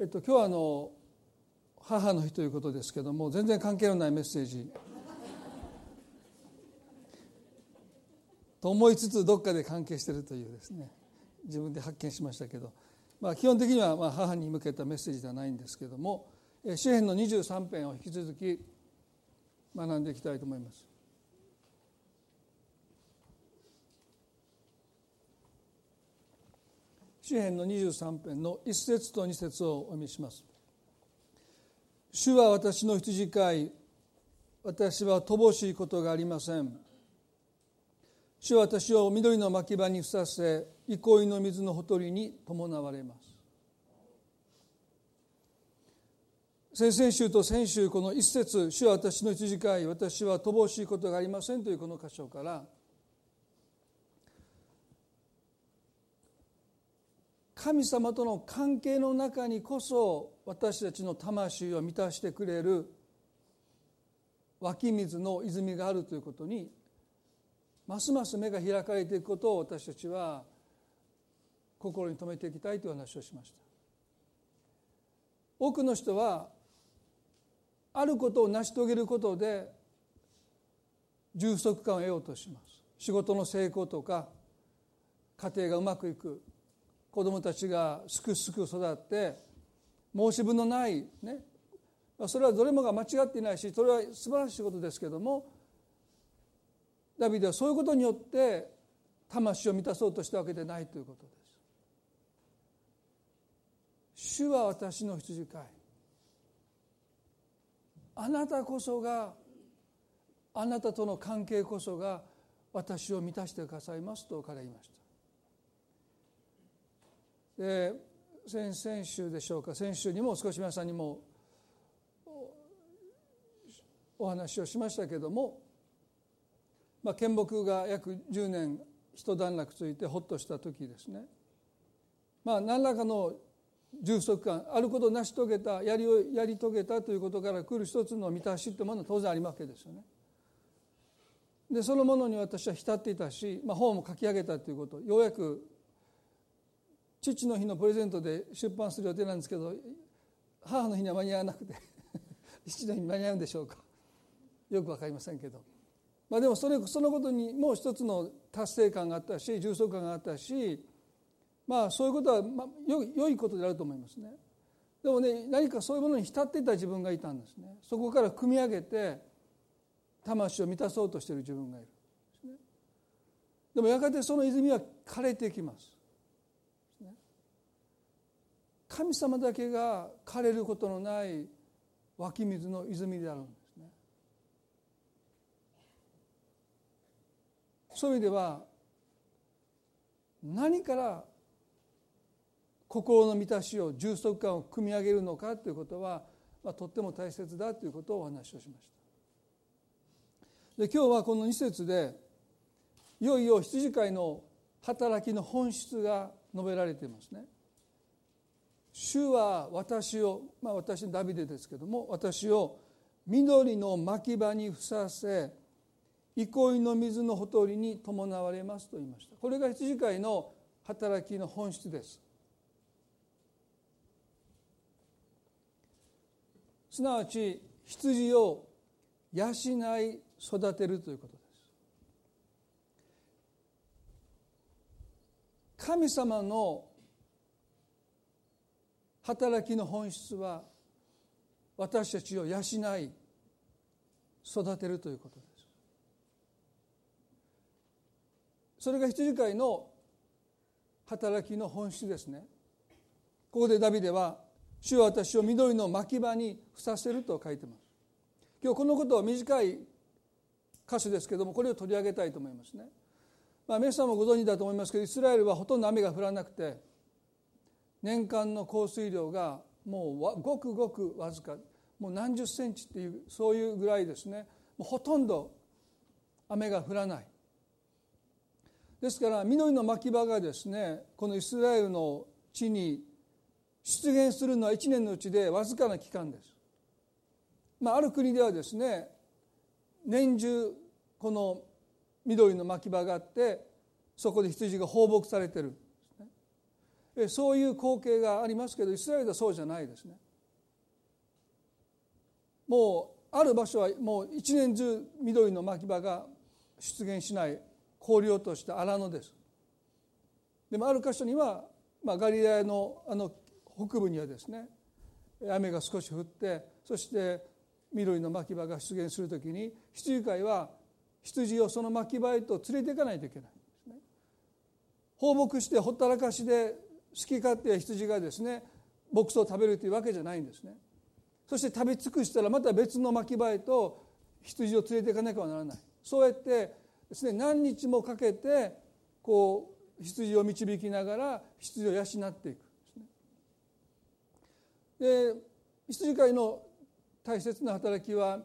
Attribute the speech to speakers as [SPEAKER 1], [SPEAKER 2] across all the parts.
[SPEAKER 1] えっと、今日はあの母の日ということですけども全然関係のないメッセージと思いつつどっかで関係しているというですね自分で発見しましたけど、まあ、基本的にはまあ母に向けたメッセージではないんですけども詩篇の23編を引き続き学んでいきたいと思います。詩篇の23編の1節と2節をお読みします。主は私の羊飼い私は乏しいことがありません。主は私を緑の牧場にふさせ憩いの水のほとりに伴われます。先々週と先週この一節「主は私の羊飼い私は乏しいことがありません」というこの箇所から「神様との関係の中にこそ私たちの魂を満たしてくれる湧き水の泉があるということにますます目が開かれていくことを私たちは心に留めていきたいという話をしました。多くの人はあることを成し遂げることで充足感を得ようとします。仕事の成功とか家庭がうまくいく。子どもたちがすくすく育って申し分のないねそれはどれもが間違っていないしそれは素晴らしいことですけどもダビデはそういうことによって魂を満たそうとしたわけでないということです。主は私の羊飼いあなたこそがあなたとの関係こそが私を満たしてくださいますと彼は言いました。で先々週でしょうか先週にも少し皆さんにもお話をしましたけども、まあ、見木が約10年一段落ついてほっとした時ですねまあ何らかの充足感あることを成し遂げたやりをやり遂げたということから来る一つの満たしというものは当然ありますわけですよね。でそのものに私は浸っていたし、まあ、本も書き上げたということようやく父の日のプレゼントで出版する予定なんですけど母の日には間に合わなくて 父の日に間に合うんでしょうかよく分かりませんけど、まあ、でもそれそのことにもう一つの達成感があったし重層感があったしまあそういうことは、まあ、よ良いことであると思いますね。でもね何かそういうものに浸っていた自分がいたんですね。そこから組み上げて魂を満たそうとしている自分がいるでもやがてその泉は枯れてきます。神様だけが枯れることのない湧き水の泉であるんですね。そういう意味では何から心の満たしを充足感を組み上げるのかということは、まあ、とっても大切だということをお話をしました。で今日はこの2節でいよいよ羊飼いの働きの本質が述べられていますね。主は私を、まあ、私のダビデですけども私を緑の牧場にふさせ憩いの水のほとりに伴われますと言いました。これが羊飼いの働きの本質です。すなわち羊を養い育てるということです。神様の働きの本質は私たちを養い育てるということです。それが羊飼いの働きの本質ですね。ここでダビデは「主は私を緑の牧場にふさせる」と書いてます。今日このことは短い箇所ですけどもこれを取り上げたいと思いますね。まあ皆さんもご存知だと思いますけどイスラエルはほとんど雨が降らなくて年間の降水量がもうごくごくわずかもう何十センチっていうそういうぐらいですね。ほとんど雨が降らない。ですから緑の牧場がですねこのイスラエルの地に出現するのは1年のうちでわずかな期間です。まあ、ある国ではですね年中この緑の牧場があってそこで羊が放牧されてる。そういう光景がありますけどイスラエルはそうじゃないですね。もうある場所はもう一年中緑の牧場が出現しない荒涼とした荒野です。でもある箇所には、まあ、ガリラヤのあの北部にはですね雨が少し降ってそして緑の牧場が出現する時に羊飼いは羊をその牧場へと連れていかないといけないんですね。放牧してほったらかしで好き勝手羊がですね牧草を食べるというわけじゃないんですね。そして食べ尽くしたらまた別の牧場へと羊を連れていかなきゃならないそうやってですね何日もかけてこう羊を導きながら羊を養っていくで羊飼いの大切な働きは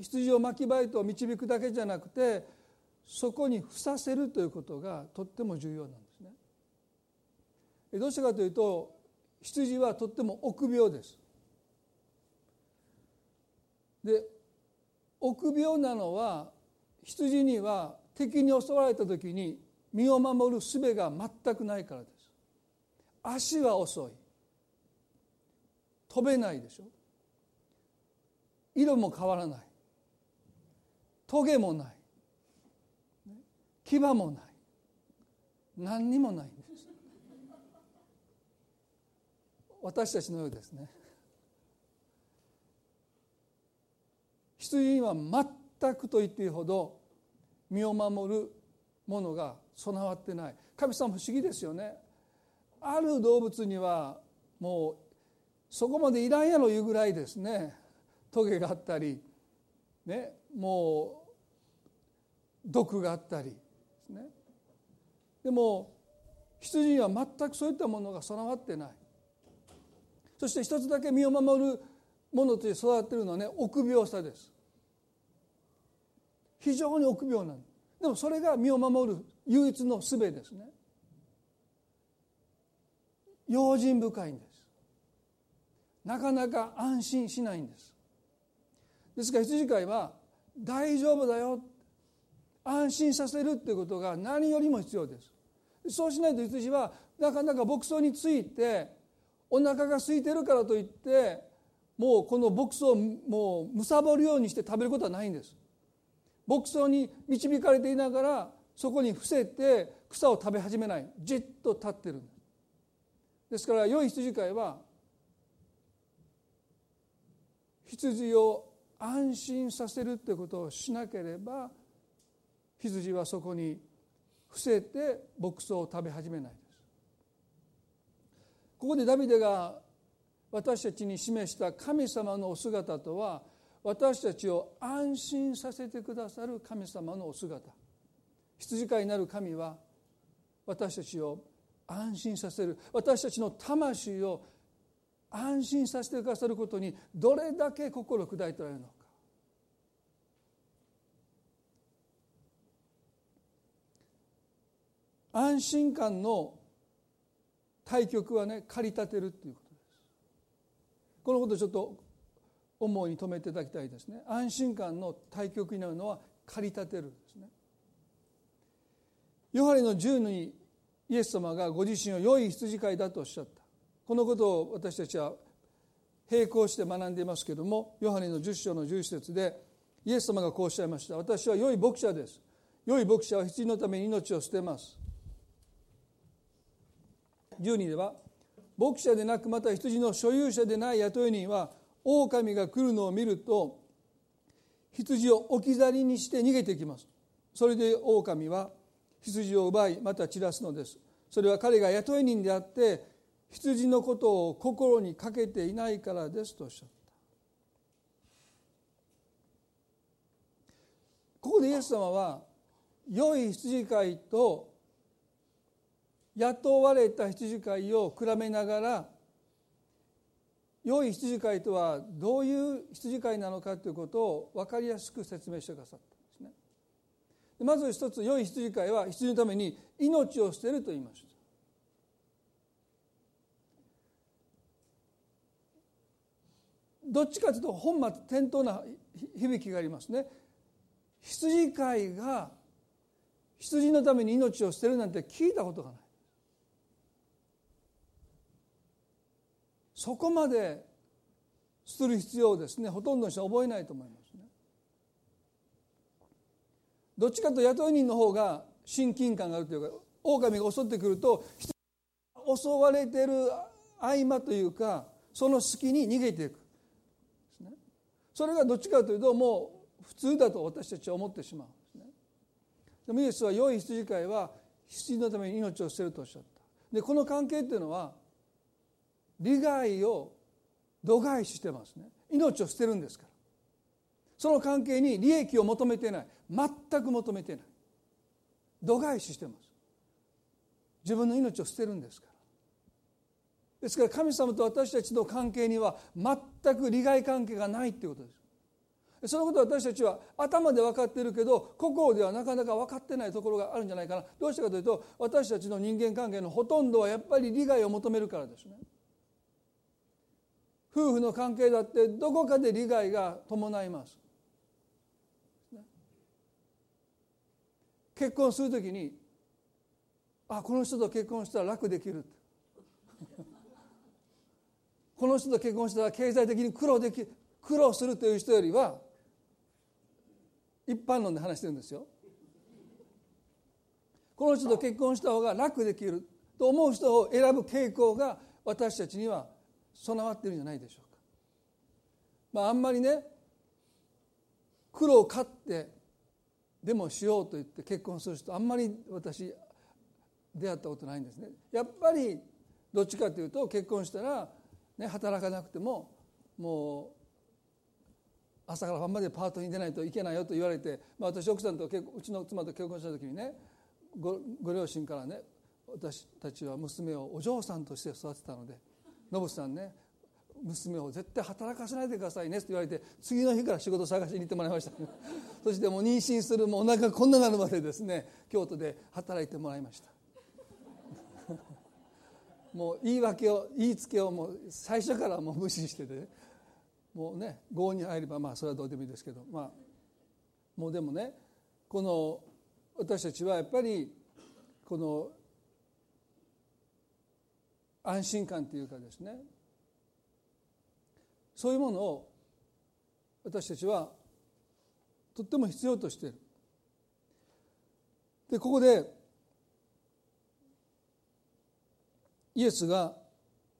[SPEAKER 1] 羊を牧場へと導くだけじゃなくてそこにふさせるということがとっても重要なんです。どうしてかというと羊はとっても臆病です。で臆病なのは羊には敵に襲われた時に身を守る術が全くないからです。足は遅い。飛べないでしょ。色も変わらない。トゲもない。牙もない。何にもないんです私たちのようですね。羊には全くと言っていいほど身を守るものが備わってない。神様不思議ですよね。ある動物にはもうそこまでいらんやろいうぐらいですね。トゲがあったり、ね、もう毒があったりですね。でも羊には全くそういったものが備わってない。そして一つだけ身を守るものとして育ってるのはね臆病さです。非常に臆病なの。でもそれが身を守る唯一の術ですね。用心深いんです。なかなか安心しないんです。ですから羊飼いは大丈夫だよ。安心させるっていうことが何よりも必要です。そうしないと羊はなかなか牧草についてお腹が空いてるからといってもうこの牧草をもう貪るようにして食べることはないんです。牧草に導かれていながらそこに伏せて草を食べ始めない。じっと立ってる。ですから良い羊飼いは羊を安心させるってことをしなければ羊はそこに伏せて牧草を食べ始めない。ここでダビデが私たちに示した神様のお姿とは私たちを安心させてくださる神様のお姿。羊飼いなる神は私たちを安心させる。私たちの魂を安心させてくださることにどれだけ心砕いておられるのか。安心感の対極はね駆り立てるっていうことです。このことをちょっと思いに留めていただきたいですね。安心感の対極になるのは駆り立てるですね。ヨハネの10にイエス様がご自身を良い羊飼いだとおっしゃった。このことを私たちは並行して学んでいますけれどもヨハネの10章の11節でイエス様がこうおっしゃいました。私は良い牧者です。良い牧者は羊のために命を捨てます。12では牧者でなくまた羊の所有者でない雇い人は狼が来るのを見ると羊を置き去りにして逃げてきます。それで狼は羊を奪いまた散らすのです。それは彼が雇い人であって羊のことを心にかけていないからですとおっしゃった。ここでイエス様は良い羊飼いと雇われた羊飼いを比べながら良い羊飼いとはどういう羊飼いなのかということを分かりやすく説明してくださったんですね。まず一つ良い羊飼いは羊のために命を捨てると言いました。どっちかというと本末転倒な響きがありますね羊飼いが羊のために命を捨てるなんて聞いたことがないそこまでする必要ですね。ほとんどの人は覚えないと思いますね。どっちかと雇い人の方が親近感があるというか狼が襲ってくると襲われてる合間というかその隙に逃げていく。それがどっちかというともう普通だと私たちは思ってしまうんですね。でもイエスは良い羊飼いは羊のために命を捨てるとおっしゃった。でこの関係っていうのは利害を度外視してますね。命を捨てるんですから。その関係に利益を求めてない。全く求めてない。度外視してます。自分の命を捨てるんですから。ですから神様と私たちの関係には全く利害関係がないっていうことです。そのことを私たちは頭で分かっているけど心ではなかなか分かってないところがあるんじゃないかな。どうしてかというと私たちの人間関係のほとんどはやっぱり利害を求めるからですね。夫婦の関係だってどこかで利害が伴います。結婚するときにあこの人と結婚したら楽できる。この人と結婚したら経済的に苦労でき苦労するという人よりは一般論で話してるんですよ。この人と結婚した方が楽できると思う人を選ぶ傾向が私たちには備わってるんじゃないでしょうか。まあ、あんまりね苦労を買ってでもしようと言って結婚する人あんまり私出会ったことないんですね。やっぱりどっちかというと結婚したら、ね、働かなくてももう朝から晩までパートに出ないといけないよと言われて、まあ、私奥さんと結うちの妻と結婚した時にねごご両親からね私たちは娘をお嬢さんとして育てたのでノブさんね娘を絶対働かせないでくださいねって言われて次の日から仕事探しに行ってもらいました。そしてもう妊娠するもうお腹こんななるまでですね京都で働いてもらいました。もう言い訳を言いつけをもう最初からもう無視してて、ね、もうね業に入ればまあそれはどうでもいいですけどまあもうでもねこの私たちはやっぱりこの安心感というかですねそういうものを私たちはとっても必要としている。でここでイエスが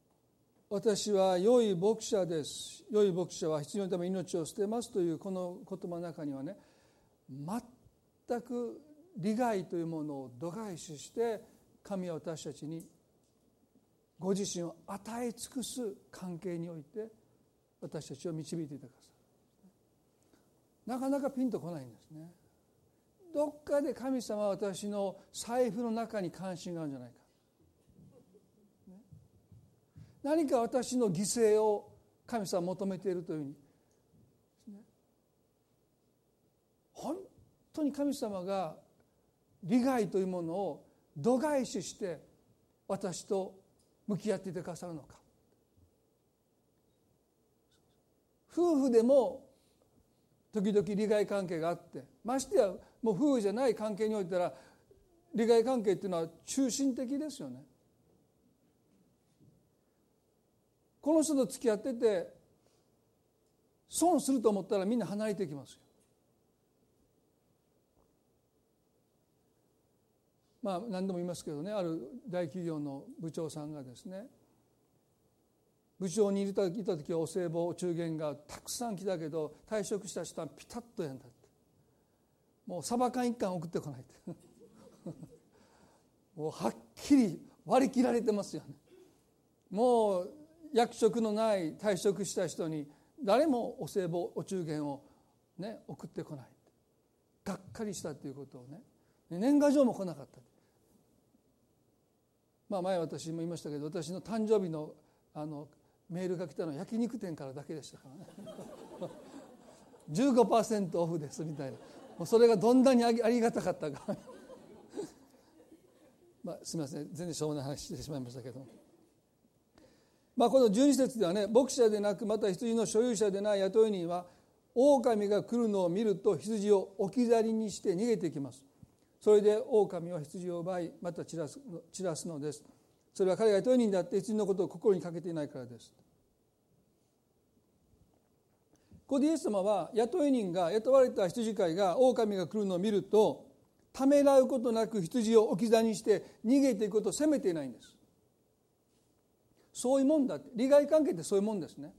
[SPEAKER 1] 「私は良い牧者です良い牧者は必要のため命を捨てます」というこの言葉の中にはね全く利害というものを度外視して神は私たちにご自身を与え尽くす関係において私たちを導いていたくださ。いなかなかピンとこないんですね。どっかで神様は私の財布の中に関心があるんじゃないか。何か私の犠牲を神様は求めているというふうに。本当に神様が利害というものを度外視して私と向き合っていてくださるのか夫婦でも時々利害関係があってましてやもう夫婦じゃない関係においては利害関係っていうのは中心的ですよね。この人と付き合ってて損すると思ったらみんな離れていきますよ。まあ何度も言いますけどねある大企業の部長さんがですね部長にいた時はお歳暮お中元がたくさん来たけど退職した人はピタッとやんだって。もうサバ缶一貫送ってこないって。もうはっきり割り切られてますよね。もう役職のない退職した人に誰もお歳暮お中元を、ね、送ってこないがっかりしたということをね年賀状も来なかった。まあ前私も言いましたけど私の誕生日のあのメールが来たのは焼肉店からだけでしたからね。15%オフですみたいな。もうそれがどんなにありがたかったか。まあすみません。全然しょうもない話してしまいましたけどまあこの12節ではね牧者でなくまた羊の所有者でない雇い人は狼が来るのを見ると羊を置き去りにして逃げていきます。それで狼は羊を奪いまた散らす散らすのです。それは彼が糸にだって羊のことを心にかけていないからです。こディイエス様は雇い人が雇われた羊飼いが狼が来るのを見るとためらうことなく羊を置き去りにして逃げていくことを責めていないんです。そういうもんだって利害関係ってそういうもんですね。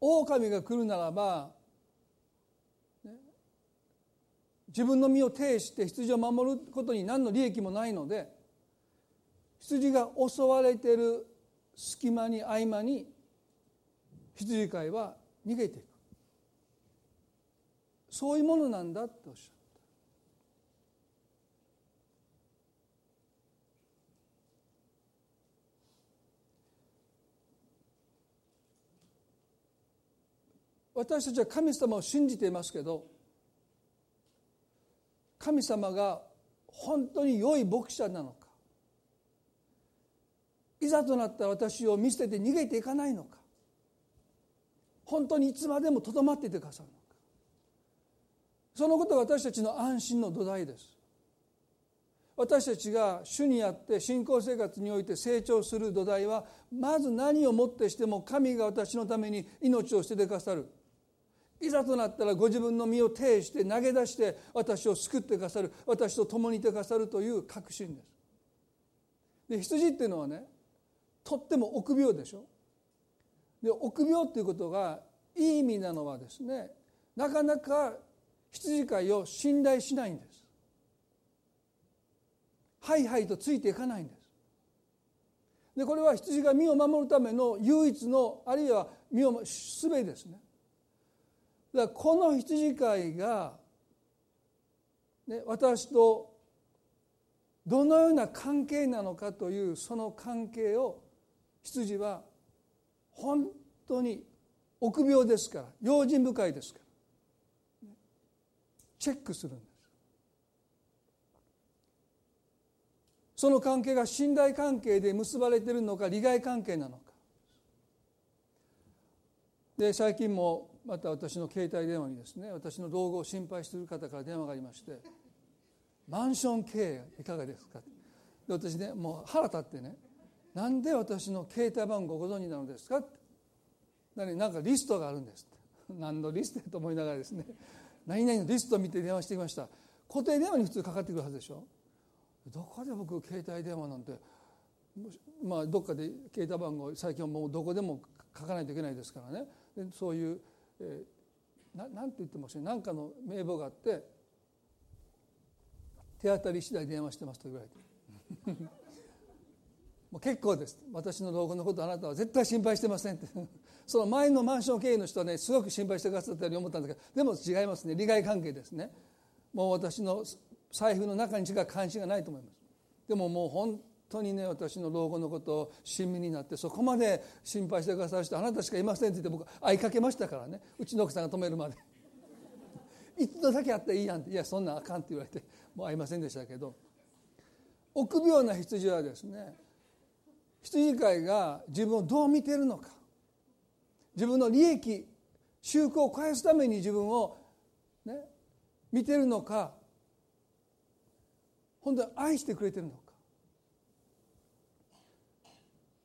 [SPEAKER 1] 狼が来るならば自分の身を挺して羊を守ることに何の利益もないので羊が襲われてる隙間に合間に羊飼いは逃げていく。そういうものなんだっておっしゃる私たちは神様を信じていますけど神様が本当に良い牧者なのかいざとなった私を見捨てて逃げていかないのか本当にいつまでもとどまっていてくださるのか。そのことが私たちの安心の土台です。私たちが主にあって信仰生活において成長する土台はまず何をもってしても神が私のために命を捨ててくださる。いざとなったらご自分の身を挺して投げ出して私を救ってくださる私と共にいてくださるという確信です。で羊っていうのはねとっても臆病でしょ？で臆病っていうことがいい意味なのはですねなかなか羊飼いを信頼しないんです。はいはいとついていかないんです。でこれは羊が身を守るための唯一のあるいは身をすべですね。だからこの羊飼いが、ね、私とどのような関係なのかというその関係を羊は本当に臆病ですから用心深いですからチェックするんです。その関係が信頼関係で結ばれているのか利害関係なのか。で最近もまた私の携帯電話にですね私の老後を心配している方から電話がありまして「マンション経営いかがですか?」で私ねもう腹立ってね「なんで私の携帯番号ご存知なのですか?」って。なんかリストがあるんですって。何のリストと思いながらですね何々のリストを見て電話してきました。固定電話に普通かかってくるはずでしょ？どこで僕携帯電話なんてまあどっかで携帯番号最近はもうどこでも書かないといけないですからね。そういうえー、ななんて言ってもし何かの名簿があって手当たり次第電話してますと言われて。もう結構です。私の老後のことあなたは絶対心配してませんって。その前のマンション経営の人はねすごく心配してくださったように思ったんですけどでも違いますね。利害関係ですね。もう私の財布の中にしか関心がないと思います。でももう本当にね私の老後のことを親身になってそこまで心配してくださる人あなたしかいませんって言って僕会いかけましたからね。うちの奥さんが止めるまで。一度だけ会ったらいいやんっていやそんなんあかんって言われてもう会いませんでしたけど。臆病な羊はですね羊飼いが自分をどう見てるのか。自分の利益宗教を返すために自分を、ね、見てるのか。本当に愛してくれてるのか。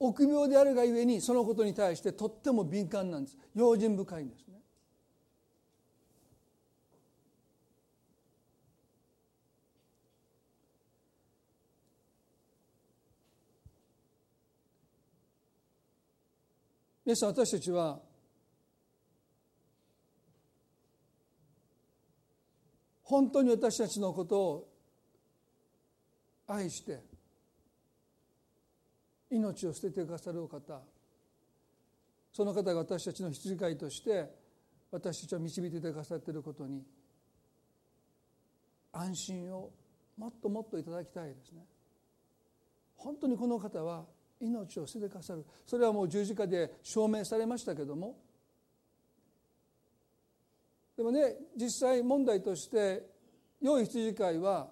[SPEAKER 1] 臆病であるがゆえにそのことに対してとっても敏感なんです。用心深いんですね。皆さん私たちは本当に私たちのことを愛して命を捨ててくださるお方。その方が私たちの羊飼いとして私たちを導いてくださっていることに安心をもっともっといただきたいですね。本当にこの方は命を捨ててくださる。それはもう十字架で証明されましたけども。でもね実際問題として良い羊飼いは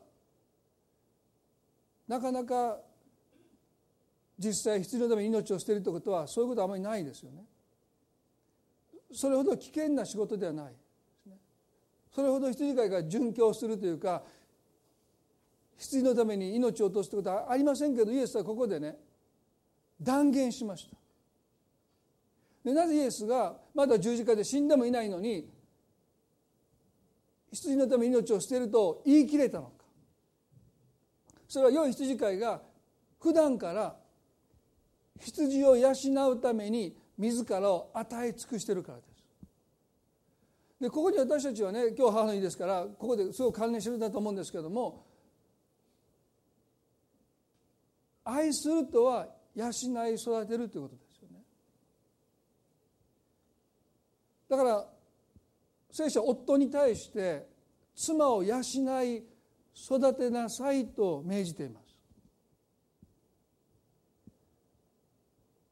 [SPEAKER 1] なかなか実際羊のために命を捨てるということはそういうことはあまりないですよね。それほど危険な仕事ではないそれほど羊飼いが殉教するというか羊のために命を落とすということはありませんけどイエスはここでね断言しました。でなぜイエスがまだ十字架で死んでもいないのに羊のために命を捨てると言い切れたのか。それは良い羊飼いが普段から羊を養うために自らを与え尽くしているからです。でここに私たちはね今日母の日ですからここですごく関連してるんだと思うんですけども愛するとは養い育てるということですよね。だから聖書は夫に対して妻を養い育てなさいと命じています。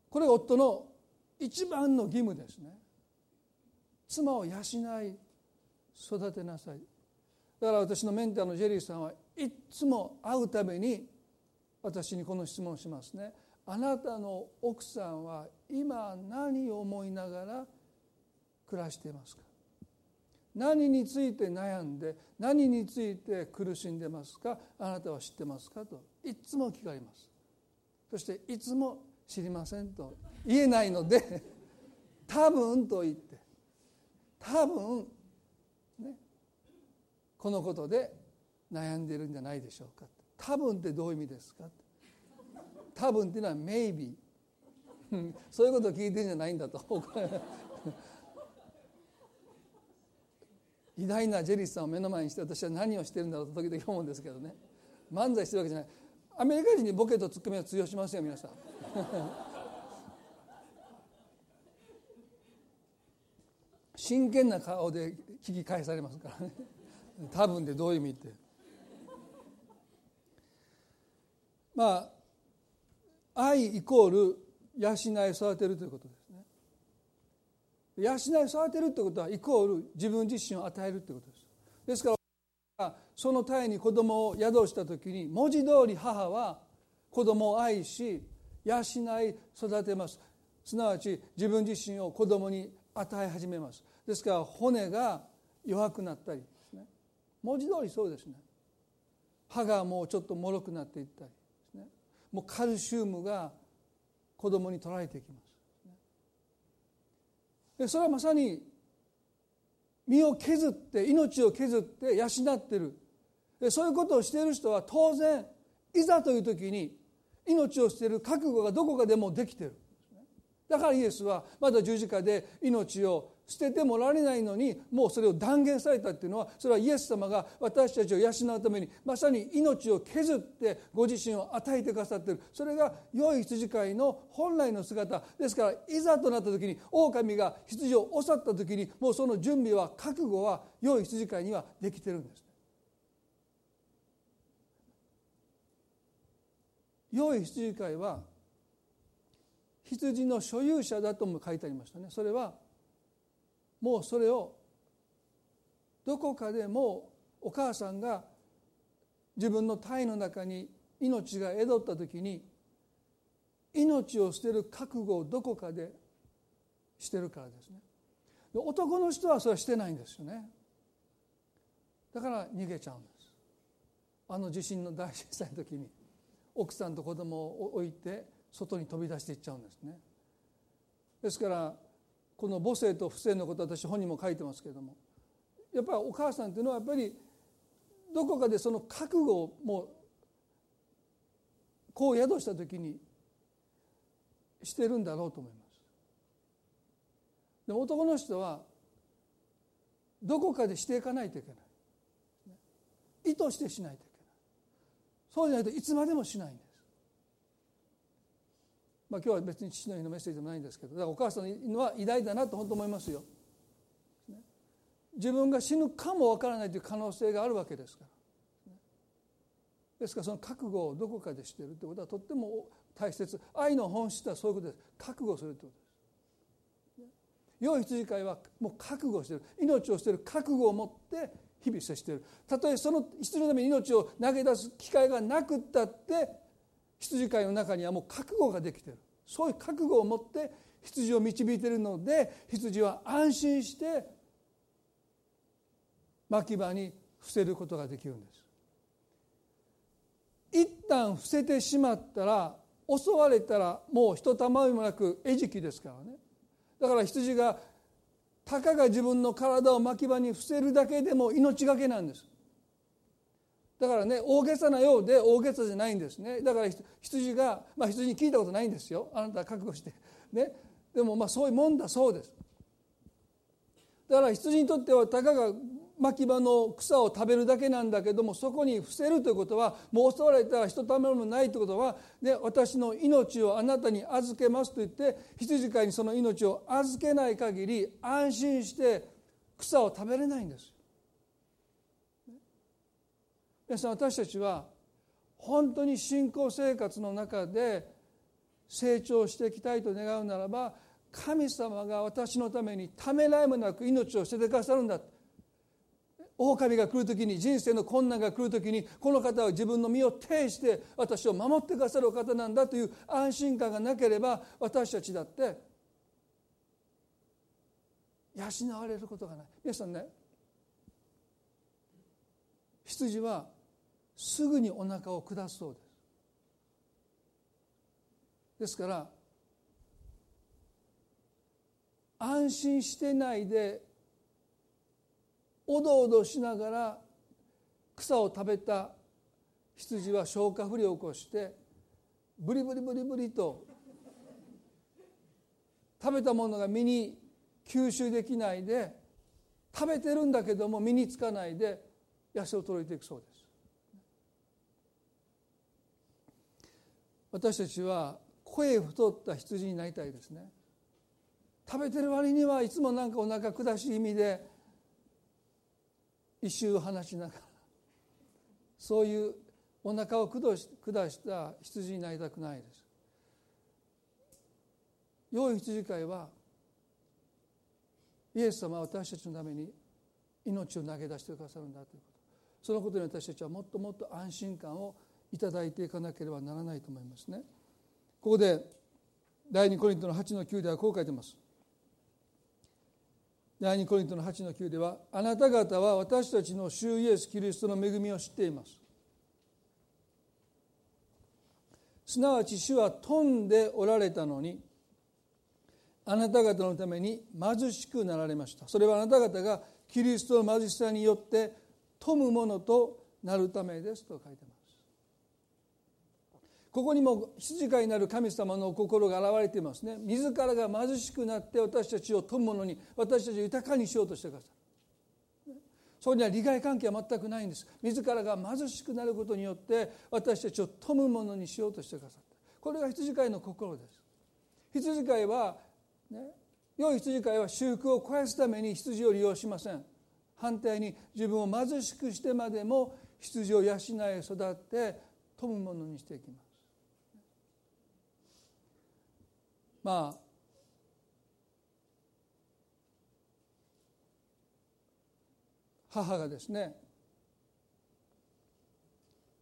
[SPEAKER 1] これ夫の一番の義務ですね。妻を養い育てなさい。だから私のメンターのジェリーさんはいつも会うために私にこの質問をしますね。あなたの奥さんは今何を思いながら暮らしていますか？何について悩んで何について苦しんでますか？あなたは知ってますか？といつも聞かれますそしていつも知りませんと。言えないので 多分と言って。多分ね。このことで悩んでるんじゃないでしょうか。多分ってどういう意味ですか。多分っていうのは maybe そういうことを聞いてるんじゃないんだと。偉大なジェリスさんを目の前にして私は何をしてるんだろうと時々思うんですけどね。漫才してるわけじゃない。アメリカ人にボケとツッコミは通用しますよ皆さん。真剣な顔で聞き返されますからね。多分でどういう意味って。まあ愛イコール養い育てるということですね。養い育てるってことはイコール自分自身を与えるってことです。ですからその胎に子供を宿した時に文字通り母は子供を愛し養い育てます。すなわち自分自身を子供に与え始めます。ですから骨が弱くなったりですね。文字通りそうですね。歯がもうちょっと脆くなっていったりですね。もうカルシウムが子供に取られていきますそれはまさに身を削って命を削って養ってる。そういうことをしている人は当然いざという時に命を捨てる覚悟がどこかでもできてる。だからイエスはまだ十字架で命を捨ててもられないのにもうそれを断言されたっていうのはそれはイエス様が私たちを養うためにまさに命を削ってご自身を与えてくださっている。それが良い羊飼いの本来の姿。ですからいざとなった時に狼が羊を襲った時にもうその準備は覚悟は良い羊飼いにはできてるんです。良い羊飼いは羊の所有者だとも書いてありましたね。それはもうそれをどこかでもお母さんが自分の体の中に命が宿った時に命を捨てる覚悟をどこかでしてるからですね。男の人はそれはしてないんですよね。だから逃げちゃうんです。あの地震の大震災の時に。奥さんと子供を置いて外に飛び出していっちゃうんですねですからこの母性と不正のこと私本にも書いてますけれどもやっぱりお母さんっていうのはやっぱりどこかでその覚悟をもうこう宿した時にしてるんだろうと思います。でも男の人はどこかでしていかないといけない。意図してしないといけない。そうじゃないといつまでもしないんです。まあ、今日は別に父の日のメッセージでもないんですけどだからお母さんのは偉大だなと本当思いますよ。自分が死ぬかもわからないという可能性があるわけですから。ですからその覚悟をどこかでしているということはとっても大切愛の本質はそういうことです覚悟するということです。良い羊飼いはもう覚悟してる命を捨てる覚悟を持って日々接している。たとえその羊のために命を投げ出す機会がなくったって羊飼いの中にはもう覚悟ができている。そういう覚悟を持って羊を導いているので羊は安心して牧場に伏せることができるんです。一旦伏せてしまったら襲われたらもうひとたまりもなく餌食ですからね。だから羊がたかが自分の体を牧場に伏せるだけでも命がけなんです。だからね大げさなようで大げさじゃないんですね。だから羊がまあ羊に聞いたことないんですよ。あなたは覚悟して。ね。でもまあそういうもんだそうです。だから羊にとってはたかが牧場の草を食べるだけなんだけどもそこに伏せるということはもう襲われたら人ためもないということは、ね、私の命をあなたに預けますと言って羊飼いにその命を預けない限り安心して草を食べれないんです。皆さん私たちは本当に信仰生活の中で成長していきたいと願うならば神様が私のためにためらいもなく命を捨ててくださるんだ狼が来る時に人生の困難が来る時にこの方は自分の身を挺して私を守ってくださるお方なんだという安心感がなければ私たちだって養われることがない。皆さんね羊はすぐにお腹を下すそうです。ですから安心してないでおどおどしながら草を食べた羊は消化不良を起こしてブリブリブリブリと食べたものが身に吸収できないで食べてるんだけども身につかないで痩せ衰えていくそうです。私たちは声太った羊になりたいですね。食べてる割にはいつもなんかお腹下し意味で一周話しながらそういうお腹を下した羊になりたくないです。良い羊飼いはイエス様は私たちのために命を投げ出してくださるんだということ。そのことに私たちはもっともっと安心感をいただいていかなければならないと思いますね。ここで第2コリントの8の9ではこう書いてます。第2コリントの8の9ではあなた方は私たちの主イエス・キリストの恵みを知っています。すなわち主は富んでおられたのにあなた方のために貧しくなられました。それはあなた方がキリストの貧しさによって富むものとなるためですと書いてます。ここにも羊飼いになる神様の心が現れていますね。自らが貧しくなって私たちを富むものに私たちを豊かにしようとしてくださる。そこには利害関係は全くないんです。自らが貧しくなることによって私たちを富むものにしようとしてくださった。これが羊飼いの心です。羊飼いは、ね、良い羊飼いは修復を肥やすために羊を利用しません。反対に自分を貧しくしてまでも羊を養い育って富むものにしていきます。まあ母がですね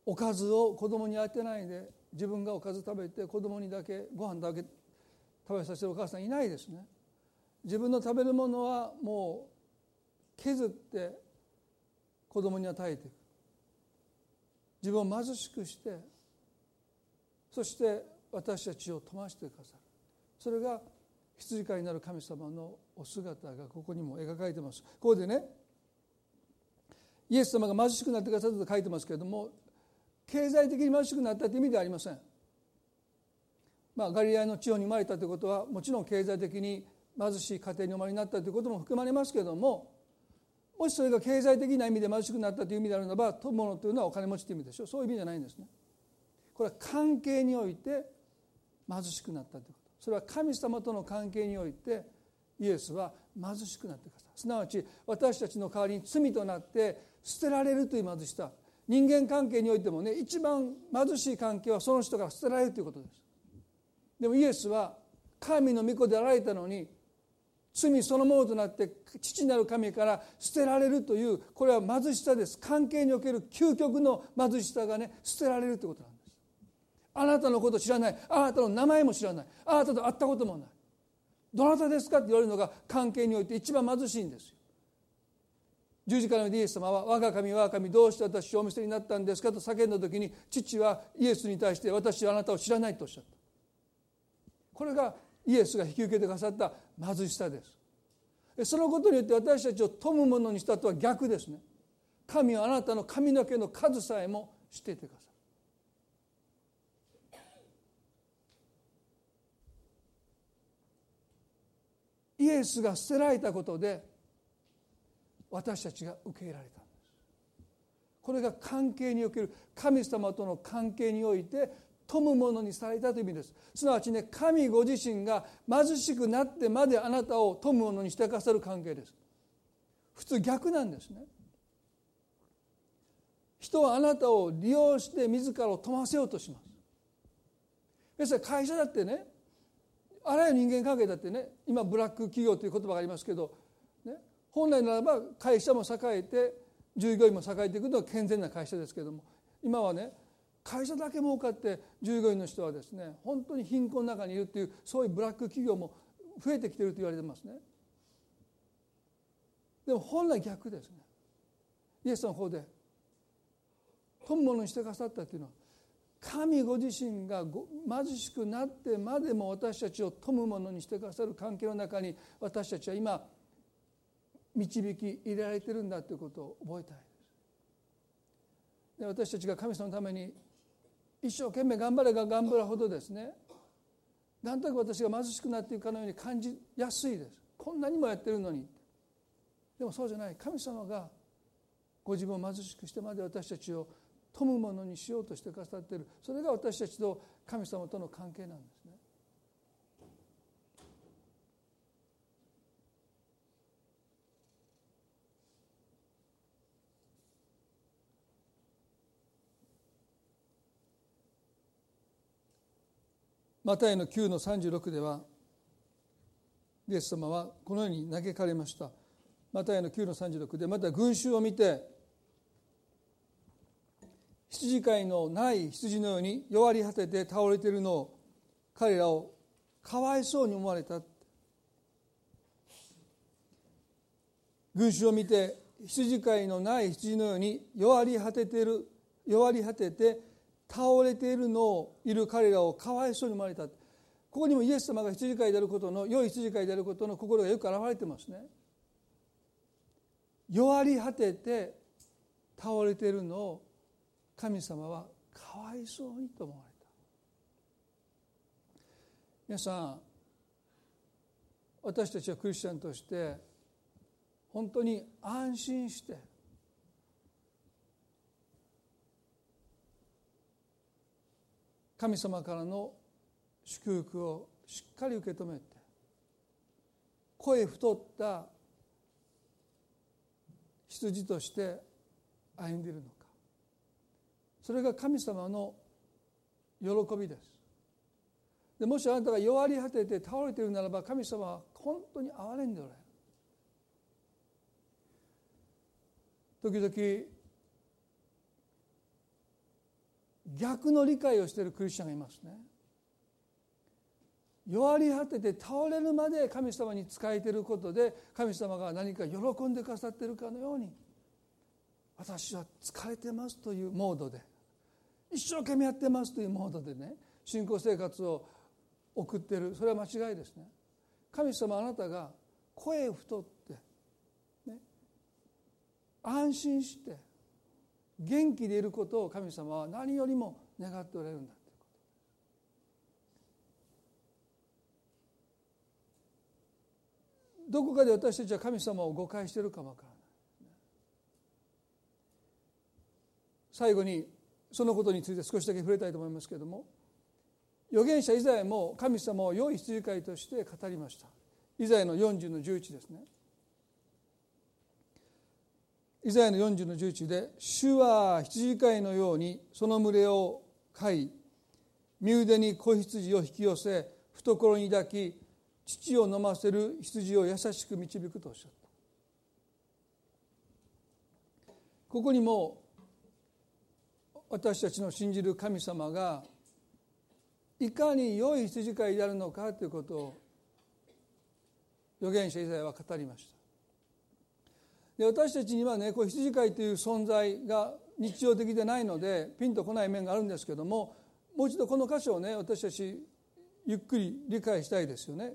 [SPEAKER 1] おかずを子供にあてないで自分がおかず食べて子供にだけご飯だけ食べさせてるお母さんいないですね。自分の食べるものはもう削って子供に与えていく。自分を貧しくしてそして私たちを富ましてくださる。それが羊飼いになる神様のお姿がここにも描かれてます。ここでねイエス様が貧しくなってくださったと書いてますけれども経済的に貧しくなったという意味ではありません。まあガリラヤの地方に生まれたということはもちろん経済的に貧しい家庭にお生まれになったということも含まれますけれどももしそれが経済的な意味で貧しくなったという意味であるならば富むものというのはお金持ちという意味でしょう。そういう意味じゃないんですね。これは関係において貧しくなったということ。それは神様との関係においてイエスは貧しくなってくださいすなわち私たちの代わりに罪となって捨てられるという貧しさ。人間関係においてもね一番貧しい関係はその人が捨てられるということです。でもイエスは神の御子であられたのに罪そのものとなって父なる神から捨てられるというこれは貧しさです。関係における究極の貧しさがね捨てられるということなんです。あなたのこと知らない。あなたの名前も知らない。あなたと会ったこともない。どなたですかって言われるのが関係において一番貧しいんですよ。十字架のイエス様は「我が神我が神どうして私をお見せになったんですか?」と叫んだ時に父はイエスに対して「私はあなたを知らない」とおっしゃった。これがイエスが引き受けてくださった貧しさです。そのことによって私たちを富むものにしたとは逆ですね。神はあなたの髪の毛の数さえも知っていてください。イエスが捨てられたことで私たちが受け入れられたんです。これが関係における神様との関係において富むものにされたという意味です。すなわちね神ご自身が貧しくなってまであなたを富むものにしてくださる関係です。普通逆なんですね。人はあなたを利用して自らを富ませようとします。別に会社だってねあらゆる人間関係だってね今ブラック企業という言葉がありますけど、ね、本来ならば会社も栄えて従業員も栄えていくのは健全な会社ですけども今はね会社だけ儲かって従業員の人はですね本当に貧困の中にいるっていうそういうブラック企業も増えてきてると言われてますね。でも本来逆ですね。イエスの方で富むものにしてくださったというのは神ご自身が貧しくなってまでも私たちを富むものにしてくださる関係の中に私たちは今導き入れられてるんだということを覚えたいです。で私たちが神様のために一生懸命頑張れが頑張るほどですねなんとなく私が貧しくなっていくかのように感じやすいです。こんなにもやってるのに。でもそうじゃない。神様がご自分を貧しくしてまで私たちを富むものにしようとしてくださっている。それが私たちと神様との関係なんですね。マタイの9の36ではイエス様はこのように嘆かれました。マタイの9の36でまた群衆を見て羊飼いのない羊のように弱り果てて倒れているのを彼らをかわいそうに思われた群衆を見て羊飼いのない羊のように弱り果てている弱り果てて倒れているのをいる彼らをかわいそうに思われたここにもイエス様が羊飼いであることの良い羊飼いであることの心がよく表れてますね。弱り果てて倒れているのを神様はかわいそうにと思われた。皆さん私たちはクリスチャンとして本当に安心して神様からの祝福をしっかり受け止めて声太った羊として歩んでいるの。それが神様の喜びです。でもしあなたが弱り果てて倒れているならば神様は本当に憐れんでおられる。時々逆の理解をしているクリスチャンがいますね。弱り果てて倒れるまで神様に仕えていることで神様が何か喜んでくださっているかのように私は疲れてますというモードで。一生懸命やってますというモードでね信仰生活を送っている。それは間違いですね。神様あなたが声太って、ね、安心して元気でいることを神様は何よりも願っておられるんだということ。どこかで私たちは神様を誤解しているかもわからない。最後にそのことについて少しだけ触れたいと思いますけれども預言者イザヤも神様を良い羊飼いとして語りました。イザヤの40の11ですね。イザヤの40の11で「主は羊飼いのようにその群れを飼い身腕に子羊を引き寄せ懐に抱き乳を飲ませる羊を優しく導く」とおっしゃった。ここにも私たちの信じる神様がいかに良い羊飼いであるのかということを預言者イザヤは語りましたで私たちにはねこう羊飼いという存在が日常的でないのでピンとこない面があるんですけどももう一度この箇所をね私たちゆっくり理解したいですよね。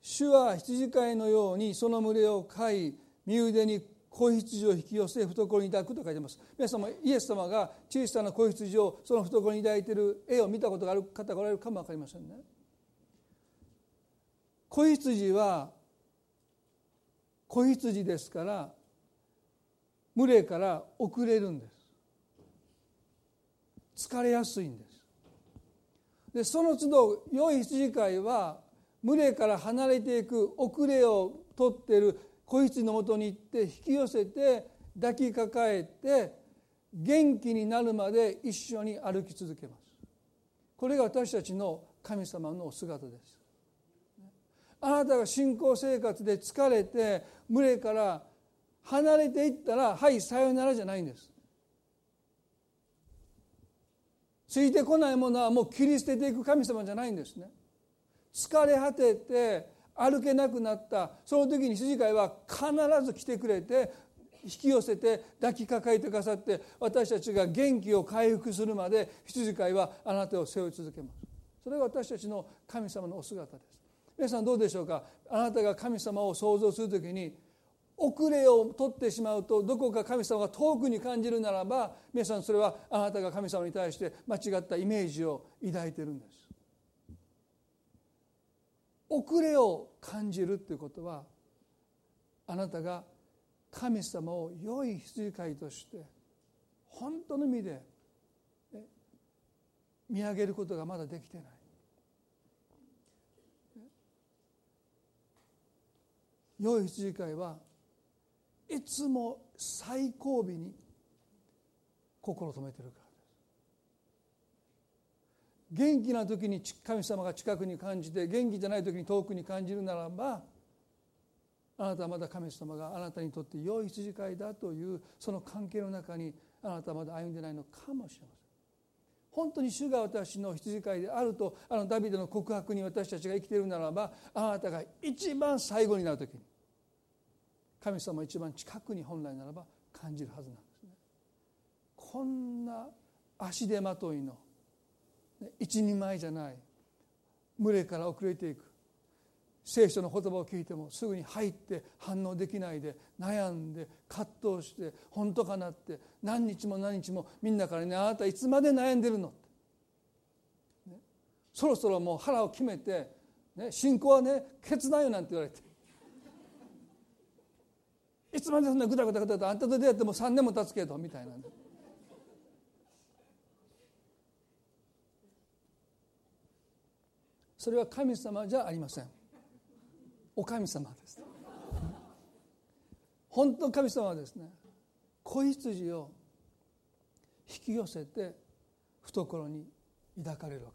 [SPEAKER 1] 主は羊飼いのようにその群れを飼い身腕に子羊を引き寄せ懐に抱くと書いてます。皆様イエス様が小さな子羊をその懐に抱いている絵を見たことがある方がおられるかも分かりませんね。子羊は子羊ですから群れから遅れるんです。疲れやすいんです。でその都度良い羊飼いは群れから離れていく遅れを取っている子羊のもとに行って引き寄せて抱きかかえて元気になるまで一緒に歩き続けます。これが私たちの神様のお姿です。あなたが信仰生活で疲れて群れから離れていったらはいさよならじゃないんです。ついてこないものはもう切り捨てていく神様じゃないんですね。疲れ果てて歩けなくなった。その時に羊飼いは必ず来てくれて引き寄せて抱きかかえてくださって私たちが元気を回復するまで羊飼いはあなたを背負い続けます。それが私たちの神様のお姿です。皆さんどうでしょうか？あなたが神様を想像する時に遅れを取ってしまうとどこか神様が遠くに感じるならば皆さんそれはあなたが神様に対して間違ったイメージを抱いているんです。遅れを感じるっていうことはあなたが神様を良い羊飼いとして本当の意味で見上げることがまだできてない。良い羊飼いはいつも最後尾に心を止めてるか元気な時に神様が近くに感じて元気じゃない時に遠くに感じるならばあなたはまだ神様があなたにとって良い羊飼いだというその関係の中にあなたはまだ歩んでないのかもしれません。本当に主が私の羊飼いであるとあのダビデの告白に私たちが生きているならばあなたが一番最後になる時に神様一番近くに本来ならば感じるはずなんですね。こんな足手まといの一人前じゃない。群れから遅れていく。聖書の言葉を聞いてもすぐに入って反応できないで悩んで葛藤して本当かなって何日も何日もみんなからねあなたいつまで悩んでるの？って、そろそろもう腹を決めて、ね、信仰はね決断よなんて言われて。いつまでそんなぐだぐだぐだとあんたと出会っても3年も経つけどみたいな、ね。それは神様じゃありません。お神様です。本当の神様はですね子羊を引き寄せて懐に抱かれる方で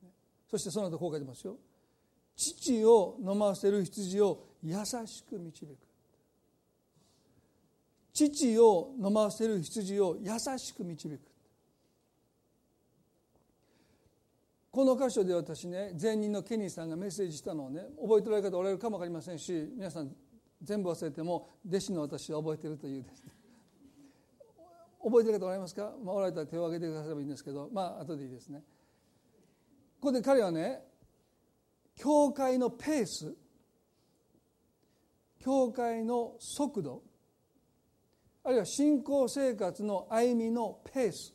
[SPEAKER 1] す。そしてその後こう書いてますよ。父を飲ませる羊を優しく導く。父を飲ませる羊を優しく導く。この箇所で私ね前任のケニーさんがメッセージしたのをね覚えておられる方おられるかも分かりませんし皆さん全部忘れても弟子の私は覚えてるというですね。覚えてる方おられますか、まあ、おられたら手を挙げてくださればいいんですけどまあ後でいいですね。ここで彼はね教会のペース教会の速度あるいは信仰生活の歩みのペース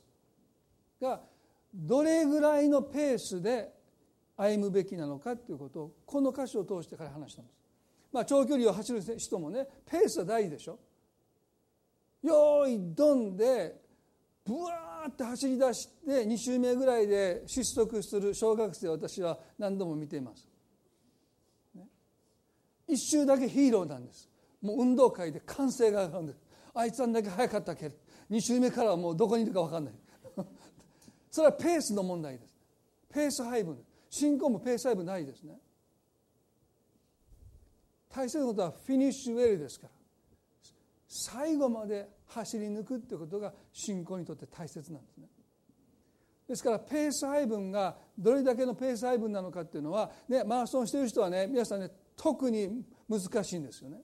[SPEAKER 1] がどれぐらいのペースで歩むべきなのかということをこの箇所を通してから話したんです。まあ、長距離を走る人もねペースは大事でしょ。よいどんでブワーって走り出して2周目ぐらいで失速する小学生を私は何度も見ています。ね、一周だけヒーローなんです。もう運動会で歓声が上がるんです。あいつあんだけ速かったけ？ど2周目からはもうどこにいるか分かんない。それはペースの問題です。ペース配分。信仰もペース配分ないですね。大切なことはフィニッシュウェルですから。最後まで走り抜くってことが信仰にとって大切なんですね。ですからペース配分がどれだけのペース配分なのかっていうのは、ね、マラソンしてる人はね皆さんね特に難しいんですよね。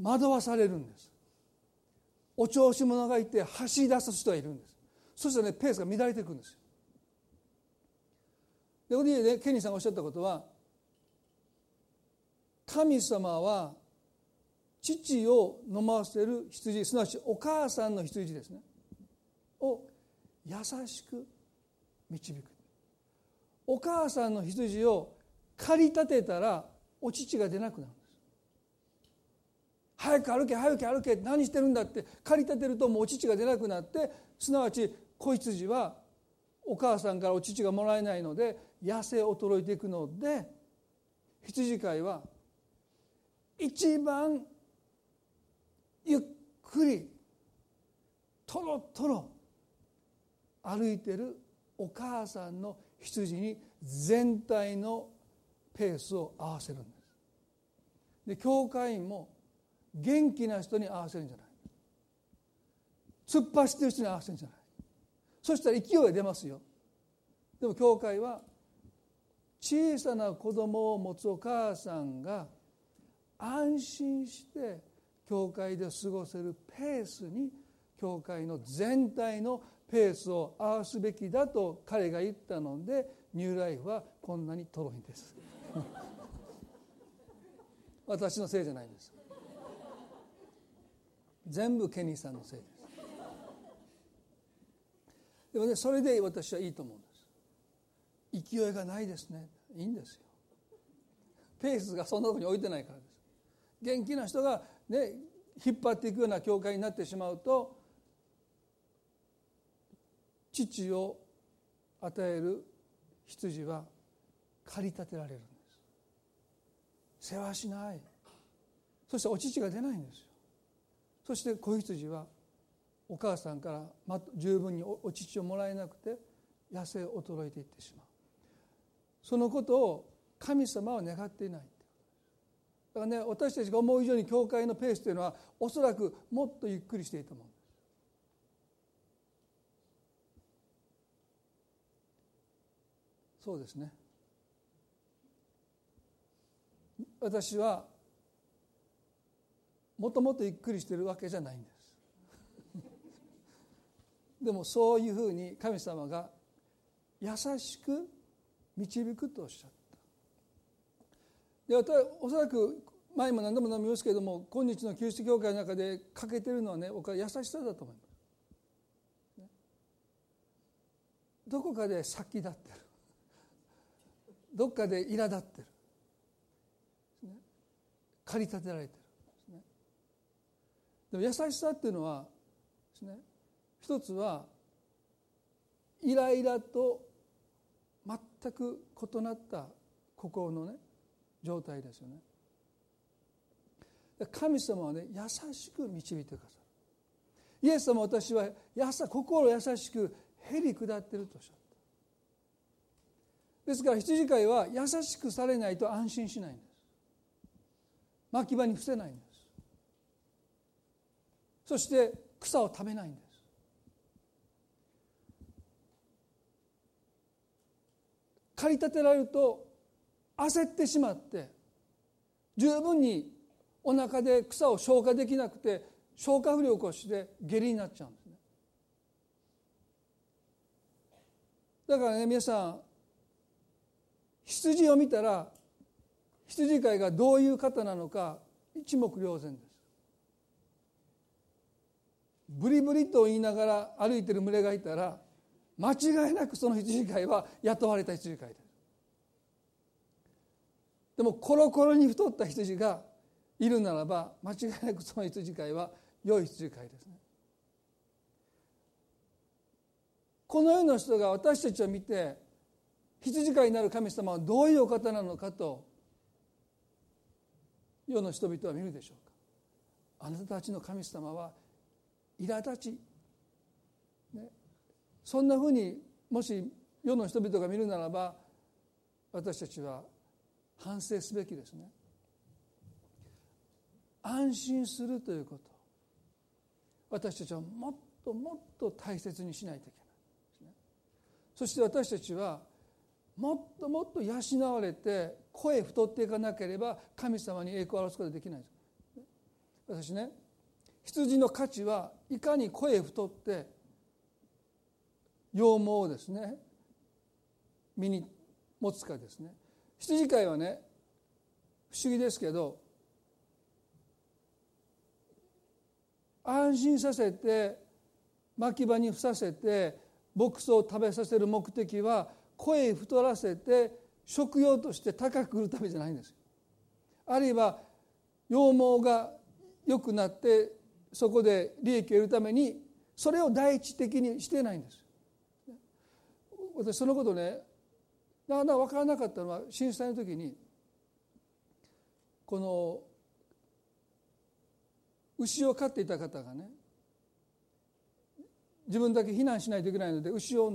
[SPEAKER 1] 惑わされるんです。お調子者がいて走り出す人がいるんです。そしたらねペースが乱れていくんですよ。でここで、ね、ケニーさんがおっしゃったことは神様は父を飲ませる羊すなわちお母さんの羊ですね。を優しく導く。お母さんの羊を駆り立てたらお乳が出なくなるんです。早く歩け早く歩け何してるんだって駆り立てるともうお乳が出なくなってすなわち子羊はお母さんからお乳がもらえないので痩せ衰えていくので羊飼いは一番ゆっくりとろとろ歩いてるお母さんの羊に全体のペースを合わせるんです。で教会員も元気な人に合わせるんじゃない突っ走ってる人に合わせるんじゃないそしたら勢い出ますよ。でも教会は小さな子供を持つお母さんが安心して教会で過ごせるペースに教会の全体のペースを合わすべきだと彼が言ったのでニューライフはこんなにとろいんです。私のせいじゃないんです。全部ケニーさんのせい。ですでもねそれで私はいいと思うんです。勢いがないですね。いいんですよ。ペースがそんなとこに置いてないからです。元気な人がね引っ張っていくような教会になってしまうと父を与える羊は駆り立てられるんです。世話しない。そしてお乳が出ないんですよ。そして子羊はお母さんから十分にお乳をもらえなくて痩せ衰えていってしまうそのことを神様は願っていないだからね私たちが思う以上に教会のペースというのはおそらくもっとゆっくりしていいと思うんですそうですね私はもともとゆっくりしてるわけじゃないんです。でもそういうふうに神様が優しく導くとおっしゃった。でおそらく前も何度も飲みますけれども今日のキリスト教会の中で欠けてるのはね僕は優しさだと思います、どこかで先立ってる。どっかで苛立ってる、ね、駆り立てられてる。でも優しさっていうのはですね一つはイライラと全く異なった心のね状態ですよね。神様はね優しく導いてくださる。イエス様私はやさ心優しくへり下ってるとおっしゃった。ですから羊飼いは優しくされないと安心しないんです。牧場に伏せないんです。そして草を食べないんです。駆り立てられると焦ってしまって十分にお腹で草を消化できなくて消化不良を起こして下痢になっちゃうんですね。だからね皆さん羊を見たら羊飼いがどういう方なのか一目瞭然です。ブリブリと言いながら歩いてる群れがいたら間違いなくその羊飼いは雇われた羊飼いですでもコロコロに太った羊がいるならば間違いなくその羊飼いは良い羊飼いですね。このような人が私たちを見て羊飼いになる神様はどういうお方なのかと世の人々は見るでしょうか。あなたたちの神様は苛立ち、そんなふうにもし世の人々が見るならば私たちは反省すべきですね。安心するということ。私たちはもっともっと大切にしないといけないね。そして私たちはもっともっと養われて声太っていかなければ神様に栄光を表すことができないです。私ね羊の価値はいかに声太って羊毛をですね。身に持つかですね。羊飼いはね不思議ですけど安心させて牧場に伏させて牧草を食べさせる目的は声太らせて食用として高く売るためじゃないんです。あるいは羊毛が良くなってそこで利益を得るためにそれを第一的にしてないんです。私そのことねなかなか分からなかったのは震災の時にこの牛を飼っていた方がね自分だけ避難しないといけないので牛を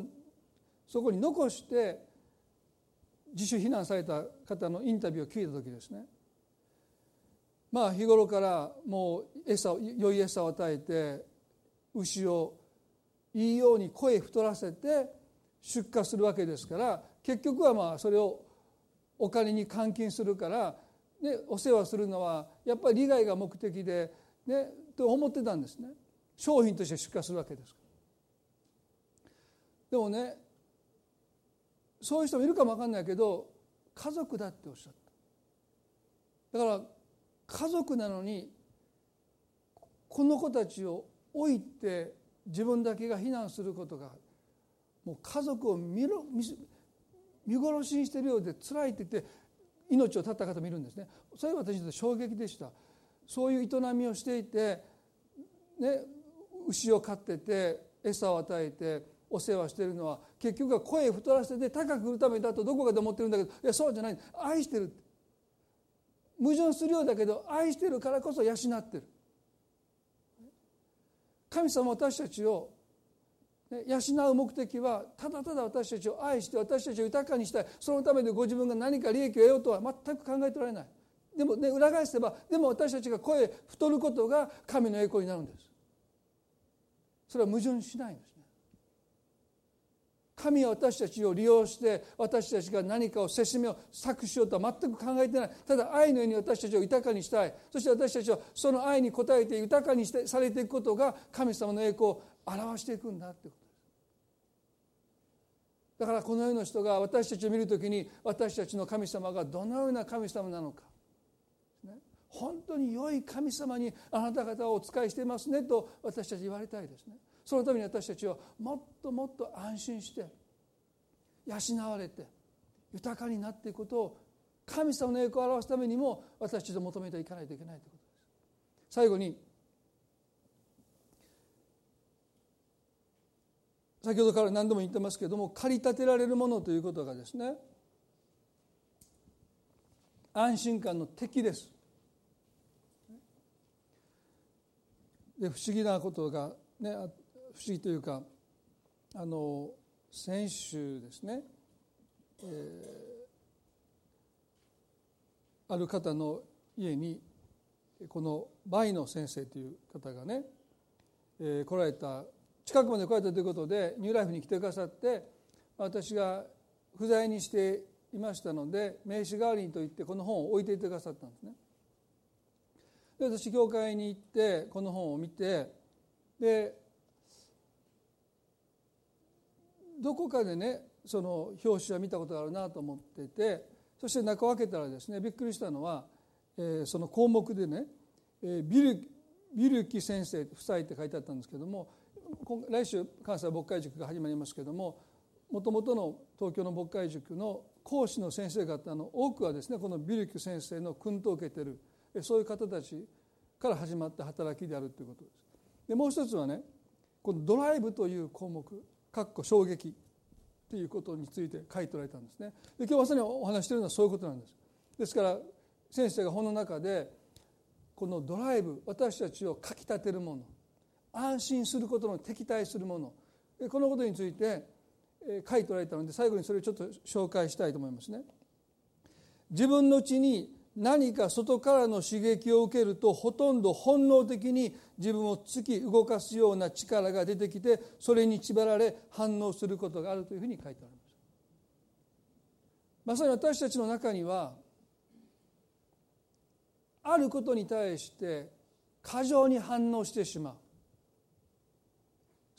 [SPEAKER 1] そこに残して自主避難された方のインタビューを聞いた時ですね。まあ日頃からもう餌を良い餌を与えて牛をいいように声太らせて出荷するわけですから結局はまあそれをお金に換金するからね、お世話するのはやっぱり利害が目的で、ね、と思ってたんですね。商品として出荷するわけですでもねそういう人もいるかも分かんないけど家族だっておっしゃった。だから家族なのにこの子たちを置いて自分だけが避難することがもう家族を見ろ見殺しにしてるようで辛いって言って命を絶った方もいるんですね。それは私にとって衝撃でした。そういう営みをしていて、ね、牛を飼ってて餌を与えてお世話してるのは結局は声太らせて高く売るためだとどこかで思ってるんだけどいやそうじゃない。愛してる。矛盾するようだけど愛してるからこそ養ってる。神様私たちを養う目的はただただ私たちを愛して私たちを豊かにしたい。そのためでご自分が何か利益を得ようとは全く考えておられない。でも、ね、裏返せばでも私たちが声太ることが神の栄光になるんです。それは矛盾しないんですね。神は私たちを利用して私たちが何かをせしめを搾取しようとは全く考えてない。ただ愛のように私たちを豊かにしたい。そして私たちはその愛に応えて豊かにしてされていくことが神様の栄光を表していくんだってこと。だからこの世の人が私たちを見る時に私たちの神様がどのような神様なのか、ね、本当に良い神様にあなた方をお仕えしていますねと私たち言われたいですね。そのために私たちはもっともっと安心して養われて豊かになっていくことを神様の栄光を表すためにも私たちと求めていかないといけないということです。最後に先ほどから何度も言ってますけれども駆り立てられるものということがですね安心感の敵です。で不思議なことがね不思議というかあの先週ですね、えー、ある方の家にこのバイの先生という方がね、えー、来られた近くまで来られたということでニューライフに来てくださって私が不在にしていましたので名刺代わりにと言ってこの本を置いていてくださったんですね。で私教会に行ってこの本を見てでどこかでねその表紙は見たことがあるなと思っててそして中を開けたらですねびっくりしたのは、えー、その項目でね、えー、ビルビルキ先生夫妻って書いてあったんですけども来週関西牧会塾が始まりますけれどももともとの東京の牧会塾の講師の先生方の多くはですねこのビルキュ先生の訓とを受けてるそういう方たちから始まった働きであるということです。でもう一つはねこのドライブという項目かっこ衝撃ということについて書いておられたんですね。で今日まさにお話しているのはそういうことなんです。ですから先生が本の中でこのドライブ私たちをかきたてるもの安心することの敵対するものこのことについて書いておられたので最後にそれをちょっと紹介したいと思いますね。自分のうちに何か外からの刺激を受けるとほとんど本能的に自分を突き動かすような力が出てきてそれに縛られ反応することがあるというふうに書いてあります。まさに私たちの中にはあることに対して過剰に反応してしまう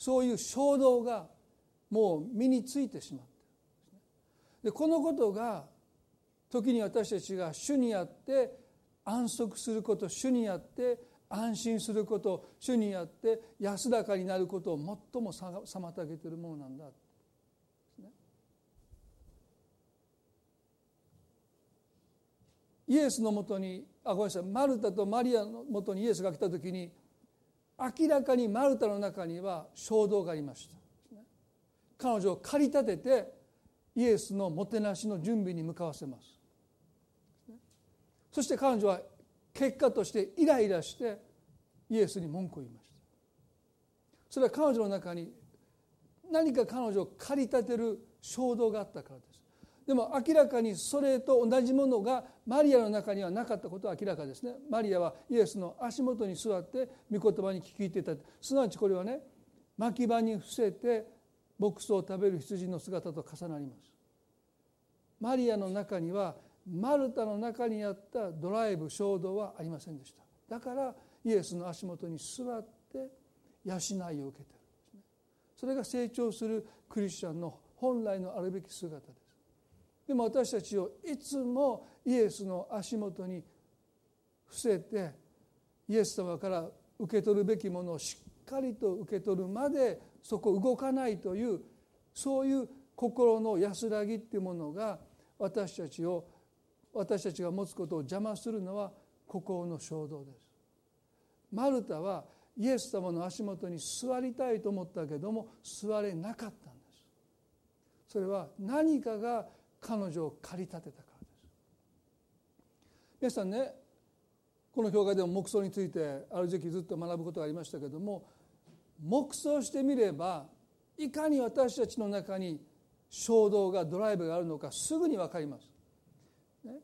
[SPEAKER 1] そういう衝動がもう身についてしまって。でこのことが時に私たちが主にあって安息すること主にあって安心すること主にあって安らかになることを最も妨げているものなんだ。イエスのもとにあごめんなさいマルタとマリアのもとにイエスが来た時に明らかにマルタの中には衝動がありました。彼女を駆り立ててイエスのもてなしの準備に向かわせます。そして彼女は結果としてイライラしてイエスに文句を言いました。それは彼女の中に何か彼女を駆り立てる衝動があったからです。でも明らかにそれと同じものがマリアの中にはなかったことは明らかですね。マリアはイエスの足元に座って御言葉に聞いていた。すなわちこれはね牧場に伏せて牧草を食べる羊の姿と重なります。マリアの中にはマルタの中にあったドライブ衝動はありませんでした。だからイエスの足元に座って養いを受けてるそれが成長するクリスチャンの本来のあるべき姿です。でも私たちをいつもイエスの足元に伏せてイエス様から受け取るべきものをしっかりと受け取るまでそこ動かないというそういう心の安らぎっていうものが私たちを私たちが持つことを邪魔するのは心の衝動です。マルタはイエス様の足元に座りたいと思ったけども座れなかったんです。それは何かが彼女を駆り立てたからです。皆さんねこの教会でも黙想についてある時期ずっと学ぶことがありましたけども黙想してみればいかに私たちの中に衝動がドライブがあるのかすぐに分かります。ね、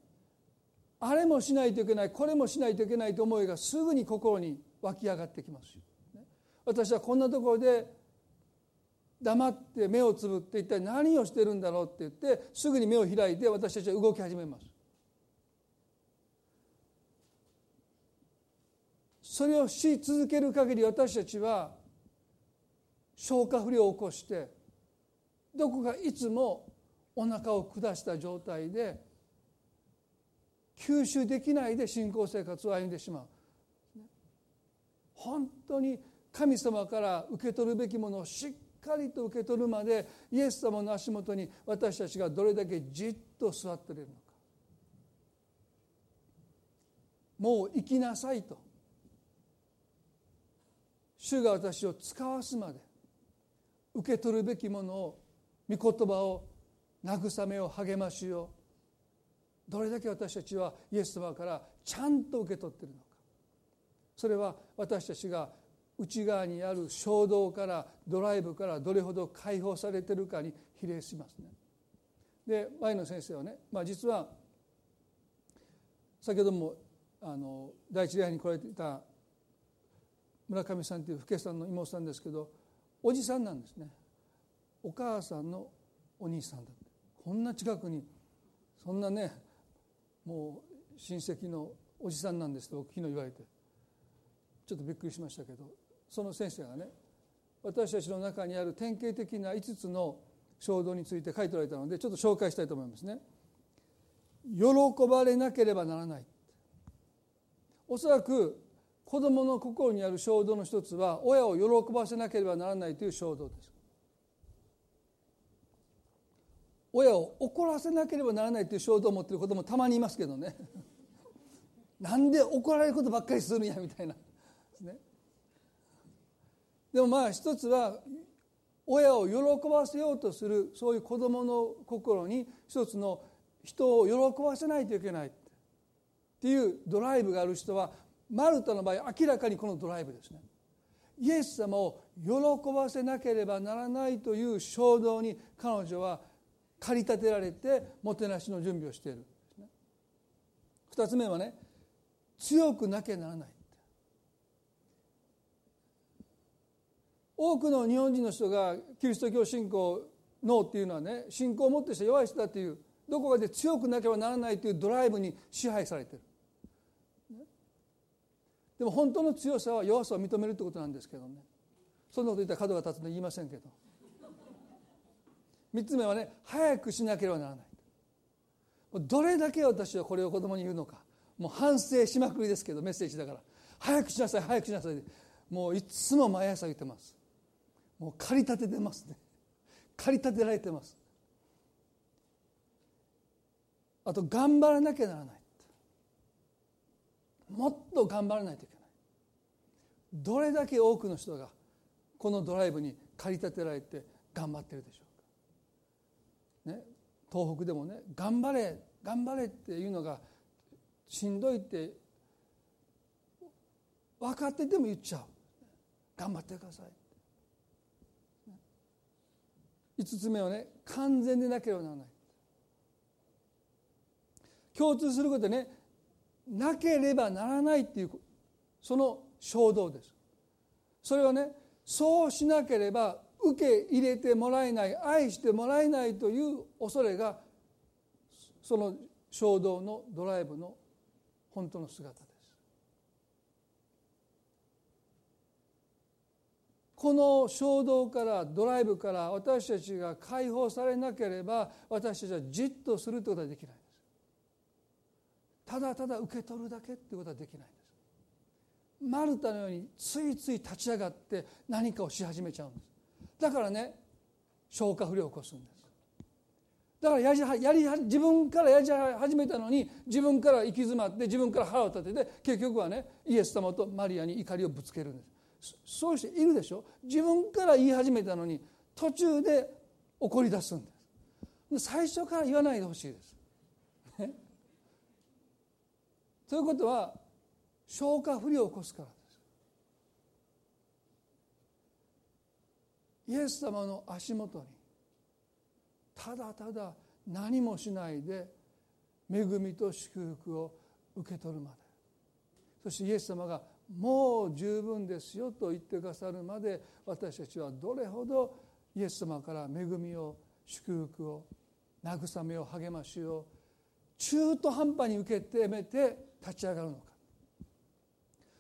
[SPEAKER 1] あれもしないといけないこれもしないといけないと思いがすぐに心に湧き上がってきます。し、ね、私はこんなところで黙って目をつぶって一体何をしてるんだろうって言ってすぐに目を開いて私たちは動き始めます。それをし続ける限り私たちは消化不良を起こしてどこかいつもお腹を下した状態で吸収できないで信仰生活を歩んでしまう。本当に神様から受け取るべきものをしっかりと受け取るまでイエス様の足元に私たちがどれだけじっと座っているのか。もう生きなさいと。主が私を使わすまで受け取るべきものを御言葉を慰めを励ましをどれだけ私たちはイエス様からちゃんと受け取っているのか。それは私たちが内側にある衝動からドライブからどれほど解放されてるかに比例しますね。で前の先生はね、まあ、実は先ほどもあの第一礼拝に来られていた村上さんという福家さんの妹さんですけどおじさんなんですね。お母さんのお兄さんだって。こんな近くにそんなねもう親戚のおじさんなんですと昨日言われて。ちょっとびっくりしましたけどその先生がね私たちの中にある典型的な5つの衝動について書いておられたのでちょっと紹介したいと思いますね。喜ばれなければならない。おそらく子どもの心にある衝動の一つは親を喜ばせなければならないという衝動です。親を怒らせなければならないという衝動を持っている子どもたまにいますけどね。なんで怒られることばっかりするんやみたいな。でもまあ一つは親を喜ばせようとするそういう子どもの心に一つの人を喜ばせないといけないっていうドライブがある人はマルタの場合明らかにこのドライブですね。イエス様を喜ばせなければならないという衝動に彼女は駆り立てられてもてなしの準備をしている二つ目はね強くなきゃならない多くの日本人の人がキリスト教信仰ノーっていうのはね信仰を持ってして弱い人だっていうどこかで強くなければならないというドライブに支配されてる。でも本当の強さは弱さを認めるってことなんですけどね。そんなこと言ったら角が立つの言いませんけど。3つ目はね早くしなければならない。どれだけ私はこれを子供に言うのか。もう反省しまくりですけどメッセージだから。早くしなさい早くしなさい。もういつも毎朝言ってます。もう駆り立ててますね。駆り立てられてます。あと頑張らなきゃならない。もっと頑張らないといけない。どれだけ多くの人がこのドライブに駆り立てられて頑張ってるでしょうか、ね、東北でもね頑張れ頑張れっていうのがしんどいって分かってても言っちゃう。頑張ってください。5つ目はね完全でなければならない。共通することでねなければならないっていうその衝動です。それはねそうしなければ受け入れてもらえない愛してもらえないという恐れがその衝動のドライブの本当の姿ですこの衝動からドライブから私たちが解放されなければ私たちはじっとするということはできないんです。ただただ受け取るだけっていうことはできないんです。マルタのようについつい立ち上がって何かをし始めちゃうんです。だからね消化不良を起こすんです。だからやりやり自分からやり始めたのに自分から行き詰まって自分から腹を立てて結局はねイエス様とマリアに怒りをぶつけるんです。そういう人いるでしょ？自分から言い始めたのに途中で怒り出すんです最初から言わないでほしいです。ね、ということは消化不良を起こすからです。イエス様の足元にただただ何もしないで恵みと祝福を受け取るまでそしてイエス様がもう十分ですよと言ってくださるまで私たちはどれほどイエス様から恵みを祝福を慰めを励ましを中途半端に受けてめて立ち上がるのか。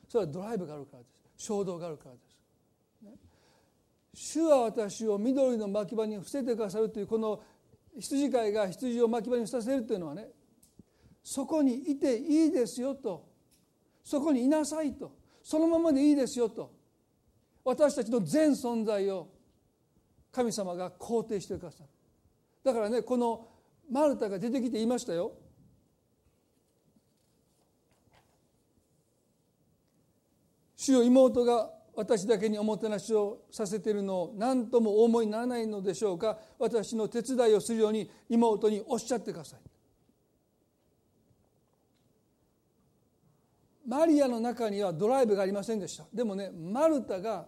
[SPEAKER 1] それはドライブがあるからです。衝動があるからです主は私を緑の牧場に伏せてくださるというこの羊飼いが羊を牧場に伏させるというのはねそこにいていいですよとそこにいなさいと。そのままでいいですよと。私たちの全存在を神様が肯定してくださる。だからねこのマルタが出てきて言いましたよ。主よ妹が私だけにおもてなしをさせているのを何ともお思いにならないのでしょうか。私の手伝いをするように妹におっしゃってください。マリアの中にはドライブがありませんでした。でもねマルタが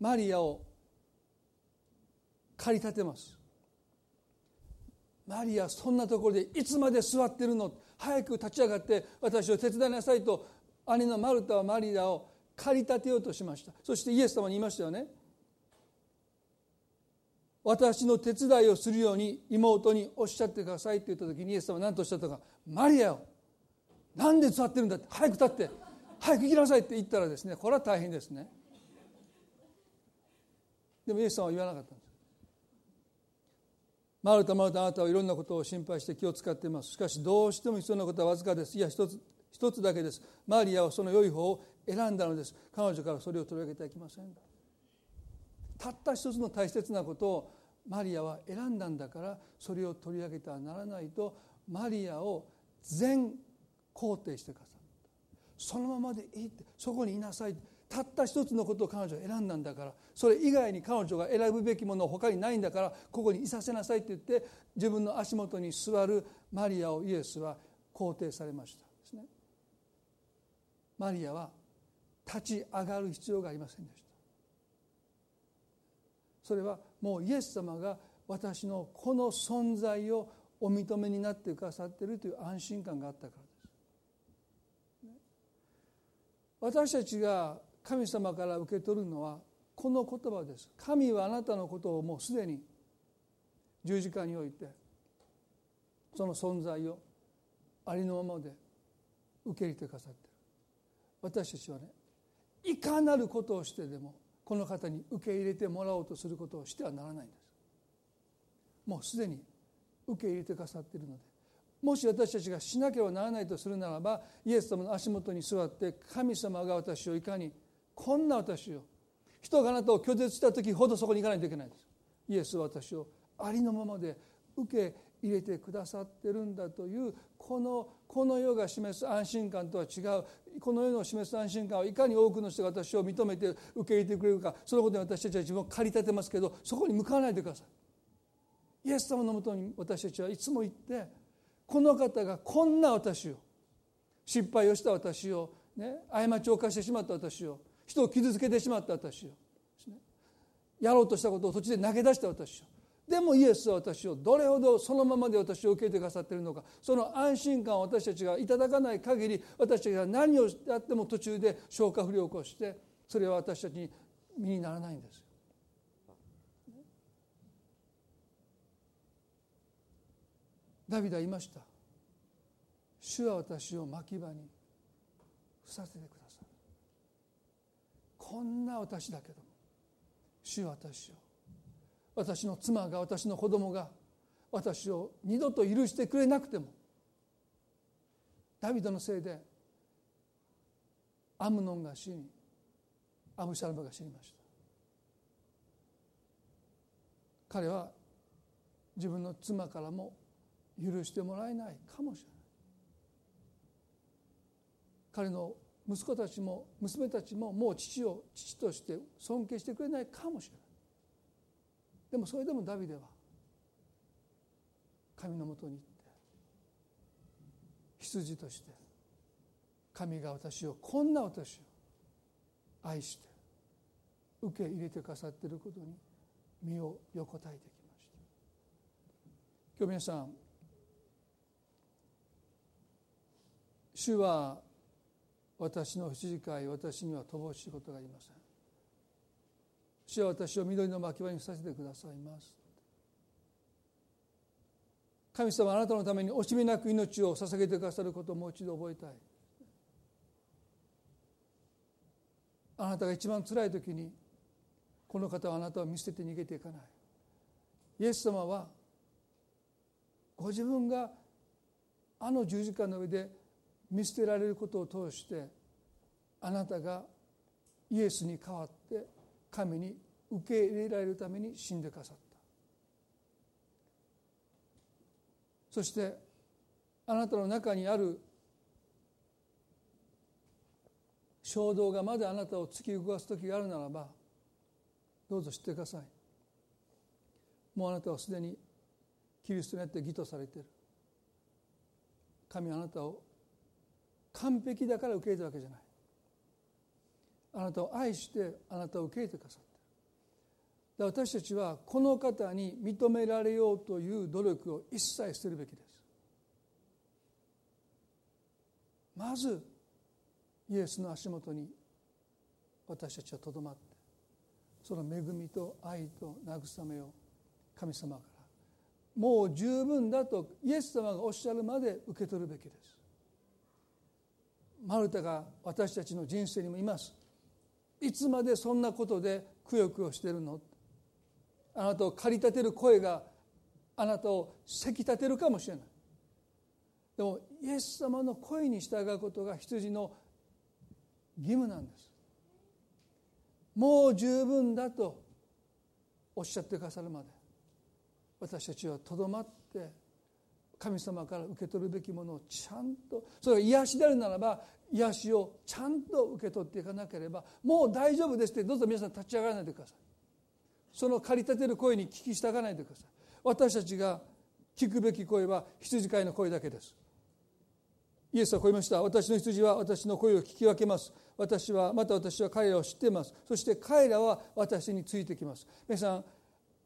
[SPEAKER 1] マリアを駆り立てます。マリアそんなところでいつまで座ってるの？早く立ち上がって私を手伝いなさいと兄のマルタはマリアを駆り立てようとしました。そしてイエス様に言いましたよね。私の手伝いをするように妹におっしゃってくださいって言った時にイエス様は何とおっしゃったか。マリアをなんで座ってるんだ？って早く立って。早く行きなさいって言ったらですねこれは大変ですね。でもイエス様は言わなかったんですマルタマルタあなたはいろんなことを心配して気を使っています。しかしどうしても必要なことはわずかです。いや一つ一つだけです。マリアはその良い方を選んだのです。彼女からそれを取り上げてはいけません。たった一つの大切なことをマリアは選んだんだからそれを取り上げてはならないとマリアを全肯定してくださったそのままでいいってそこにいなさいたった一つのことを彼女は選んだんだからそれ以外に彼女が選ぶべきものは他にないんだからここにいさせなさいって言って自分の足元に座るマリアをイエスは肯定されました。ですね。マリアは立ち上がる必要がありませんでした。それはもうイエス様が私のこの存在をお認めになってくださっているという安心感があったからです私たちが神様から受け取るのはこの言葉です。神はあなたのことをもうすでに十字架においてその存在をありのままで受け入れてくださってる。私たちはねいかなることをしてでもこの方に受け入れてもらおうとすることをしてはならないんです。もうすでに受け入れてくださっているのでもし私たちがしなければならないとするならばイエス様の足元に座って神様が私をいかにこんな私を人があなたを拒絶した時ほどそこに行かないといけないんです。イエスは私をありのままで受け入れてくださってるんだというこのこの世が示す安心感とは違うこの世の示す安心感はいかに多くの人が私を認めて受け入れてくれるかそのことに私たちは自分を駆り立てますけどそこに向かわないでください。イエス様のもとに私たちはいつも行ってこの方がこんな私を失敗をした私を、ね、過ちを犯してしまった私を人を傷つけてしまった私を、やろうとしたことを途中で投げ出した私をでもイエスは私をどれほどそのままで私を受けてくださっているのかその安心感を私たちがいただかない限り私たちが何をやっても途中で消化不良を起こしてそれは私たちに身にならないんですよ。ダビデは言いました。主は私を牧場に伏させてください。こんな私だけども主は私を私の妻が私の子供が私を二度と許してくれなくてもダビデのせいでアムノンが死にアブシャルバが死にました。彼は自分の妻からも許してもらえないかもしれない彼の息子たちも娘たちももう父を父として尊敬してくれないかもしれないでもそれでもダビデは神のもとに行って羊として神が私をこんな私を愛して受け入れてくださっていることに身を横たえてきました。今日皆さん主は私の羊飼い私には乏しいことがありません。主は私を緑の牧場にさせてくださいます。神様あなたのために惜しみなく命を捧げてくださることをもう一度覚えたい。あなたが一番辛い時にこの方はあなたを見捨てて逃げていかない。イエス様はご自分があの十字架の上で見捨てられることを通してあなたがイエスに代わって神に受け入れられるために死んでくださった。そしてあなたの中にある衝動がまだあなたを突き動かす時があるならばどうぞ知ってください。もうあなたはすでにキリストにあって義とされている。神はあなたを完璧だから受け入れたわけじゃない。あなたを愛してあなたを受け入れてくださった私たちはこの方に認められようという努力を一切捨てるべきです。まずイエスの足元に私たちはとどまってその恵みと愛と慰めを神様からもう十分だとイエス様がおっしゃるまで受け取るべきです。マルタが私たちの人生にもいます。いつまでそんなことでくよくよしてるの？あなたを駆り立てる声があなたをせき立てるかもしれない。でもイエス様の声に従うことが羊の義務なんです。もう十分だとおっしゃってくださるまで私たちはとどまって神様から受け取るべきものをちゃんとそれが癒しであるならば癒しをちゃんと受け取っていかなければもう大丈夫ですってどうぞ皆さん立ち上がらないでください。その駆り立てる声に聞き従わないでください。私たちが聞くべき声は羊飼いの声だけです。イエスはこう言いました。私の羊は私の声を聞き分けます。私はまた私は彼らを知っています。そして彼らは私についてきます。皆さん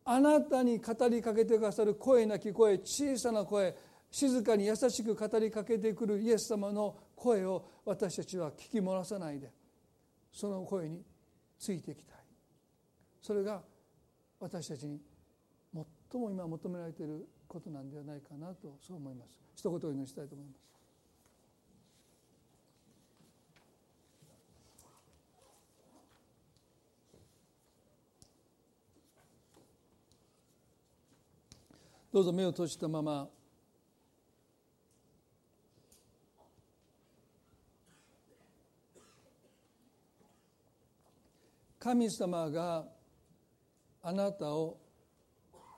[SPEAKER 1] あなたに語りかけてくださる声なき声小さな声静かに優しく語りかけてくるイエス様の声を私たちは聞き漏らさないでその声についていきたい。それが私たちに最も今求められていることなんではないかなとそう思います。一言お祈りしたいと思います。どうぞ目を閉じたまま。神様があなたを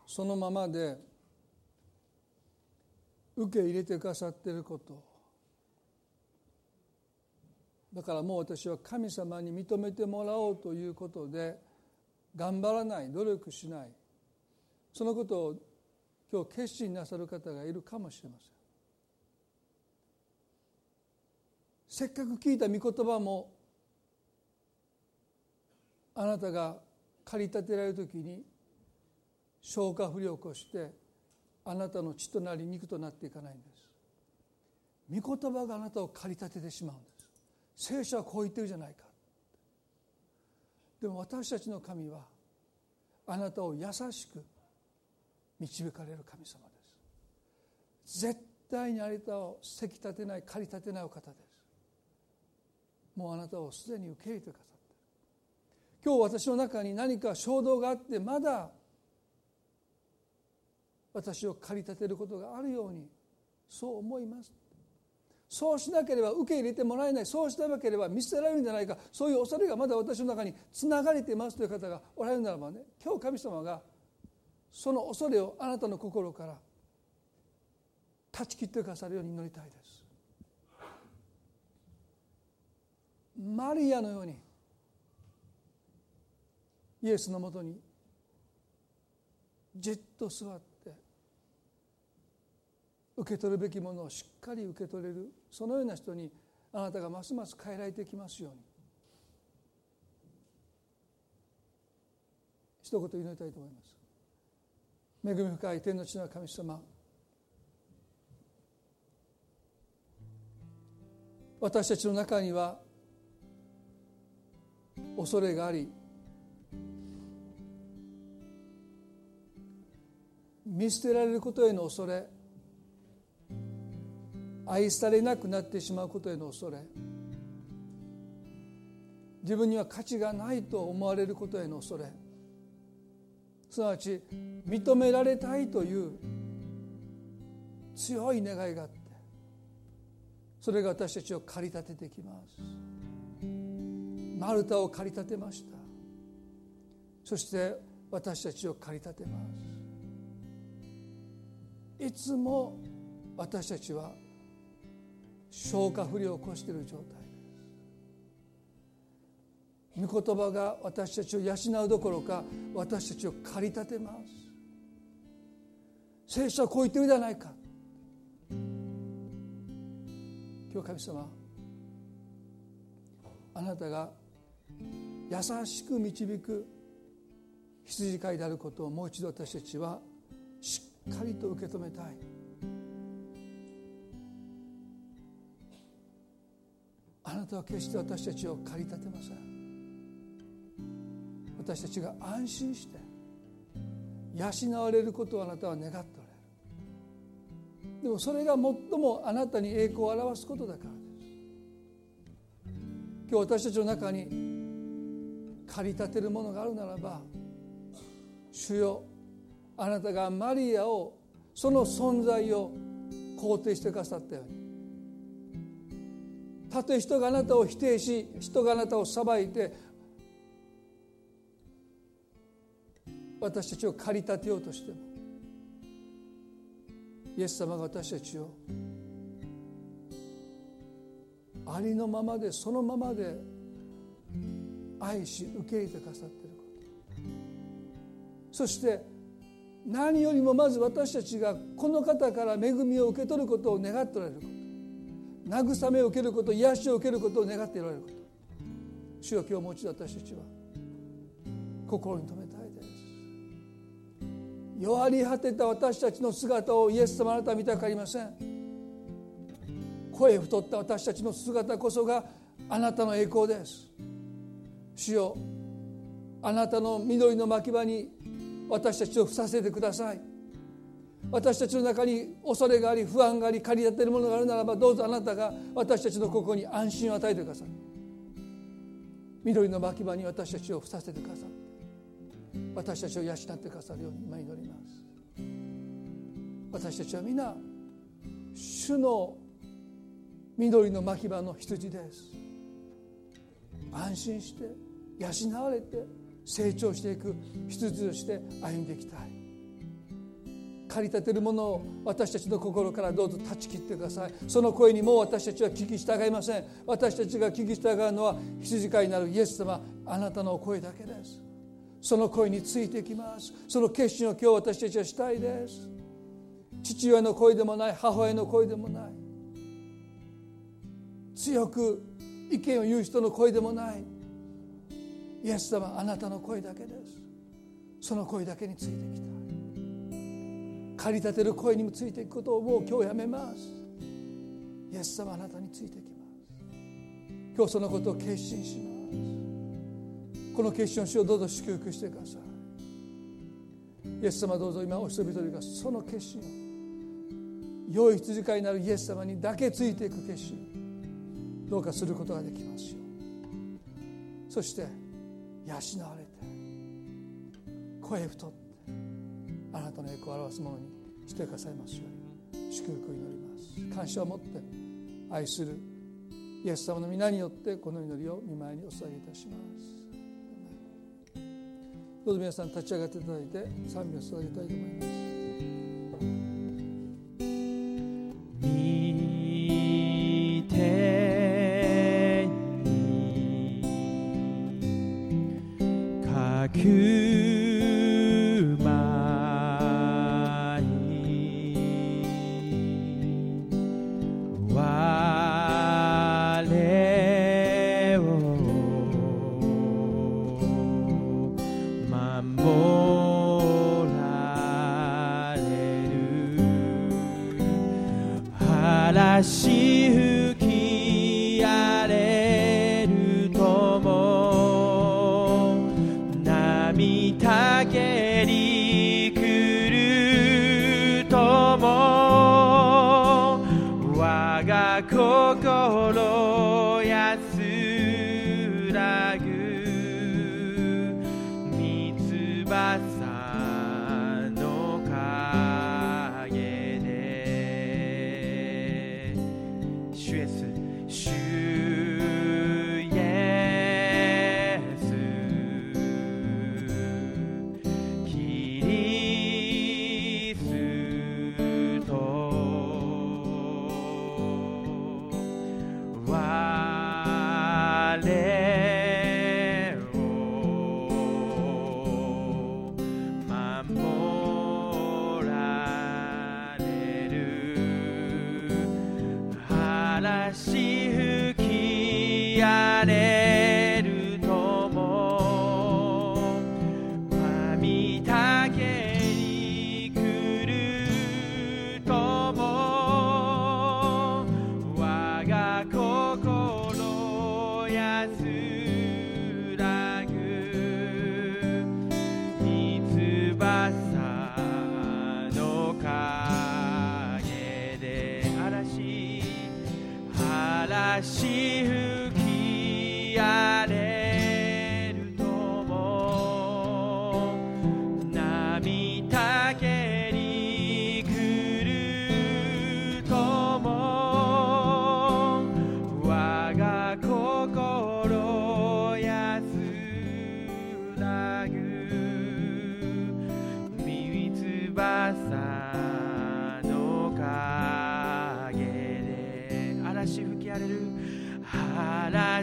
[SPEAKER 1] そのままで受け入れてくださっていること。だからもう私は神様に認めてもらおうということで頑張らない努力しない。そのことを今日決心なさる方がいるかもしれません。せっかく聞いた御言葉もあなたが駆り立てられる時に消化不良を起こしてあなたの血となり肉となっていかないんです。御言葉があなたを駆り立ててしまうんです。聖書はこう言ってるじゃないか。でも私たちの神はあなたを優しく導かれる神様です。絶対にあなたをせき立てない駆り立てないお方です。もうあなたをすでに受け入れてくださって今日私の中に何か衝動があってまだ私を駆り立てることがあるようにそう思います。そうしなければ受け入れてもらえない。そうしなければ見捨てられるんじゃないか。そういう恐れがまだ私の中につながれていますという方がおられるならばね今日神様がその恐れをあなたの心から断ち切ってくださるように祈りたいです。マリアのようにイエスのもとにじっと座って受け取るべきものをしっかり受け取れるそのような人にあなたがますます変えられてきますように。一言祈りたいと思います。恵み深い天の地の神様。私たちの中には恐れがあり見捨てられることへの恐れ愛されなくなってしまうことへの恐れ自分には価値がないと思われることへの恐れすなわち認められたいという強い願いがあってそれが私たちを駆り立ててきます。マルタを駆り立てました。そして私たちを駆り立てます。いつも私たちは消化不良を起こしている状態。御言葉が私たちを養うどころか私たちを駆り立てます。聖書はこう言ってるじゃないか。今日神様あなたが優しく導く羊飼いであることをもう一度私たちはしっかりと受け止めたい。あなたは決して私たちを駆り立てません。私たちが安心して養われることをあなたは願っておられる。でもそれが最もあなたに栄光を表すことだからです。今日私たちの中に駆り立てるものがあるならば主よあなたがマリアをその存在を肯定してくださったように。たとえ人があなたを否定し人があなたを裁いて私たちを駆り立てようとしてもイエス様が私たちをありのままでそのままで愛し受け入れてくださっている。ことそして何よりもまず私たちがこの方から恵みを受け取ることを願っておられること慰めを受けること癒しを受けることを願っておられること主よ今日もう一度私たちは心に留め弱り果てた私たちの姿をイエス様あなたは見たくありません。声太った私たちの姿こそがあなたの栄光です。主よあなたの緑の牧場に私たちを伏させてください。私たちの中に恐れがあり不安があり駆り立てるものがあるならばどうぞあなたが私たちの心に安心を与えてください。緑の牧場に私たちを伏させてください。私たちを養ってくださるように今祈ります。私たちは皆主の緑の牧場の羊です。安心して
[SPEAKER 2] 養われて成長していく羊として歩んでいきたい。駆り立てるものを私たちの心からどうぞ断ち切ってください。その声にもう私たちは聞き従いません。私たちが聞き従うのは羊飼いになるイエス様あなたの声だけです。その声についていきます。その決心を今日私たちはしたいです。父親の声でもない母親の声でもない。強く意見を言う人の声でもない。イエス様あなたの声だけです。その声だけについてきた。い駆り立てる声にもついていくことをもう今日やめます。イエス様あなたについてきます。今日そのことを決心します。この決心をしようどうぞ祝福してください。イエス様どうぞ今お人々がその決心を良い羊飼いになるイエス様にだけついていく決心どうかすることができますよそして養われて声太ってあなたの栄光を表すものにしてくださいますように祝福を祈ります感謝を持って愛するイエス様の皆によってこの祈りを見舞いにお捧げいたします。どうぞ皆さん立ち上がっていただいて賛美を捧げたいと思います。皆さん本当に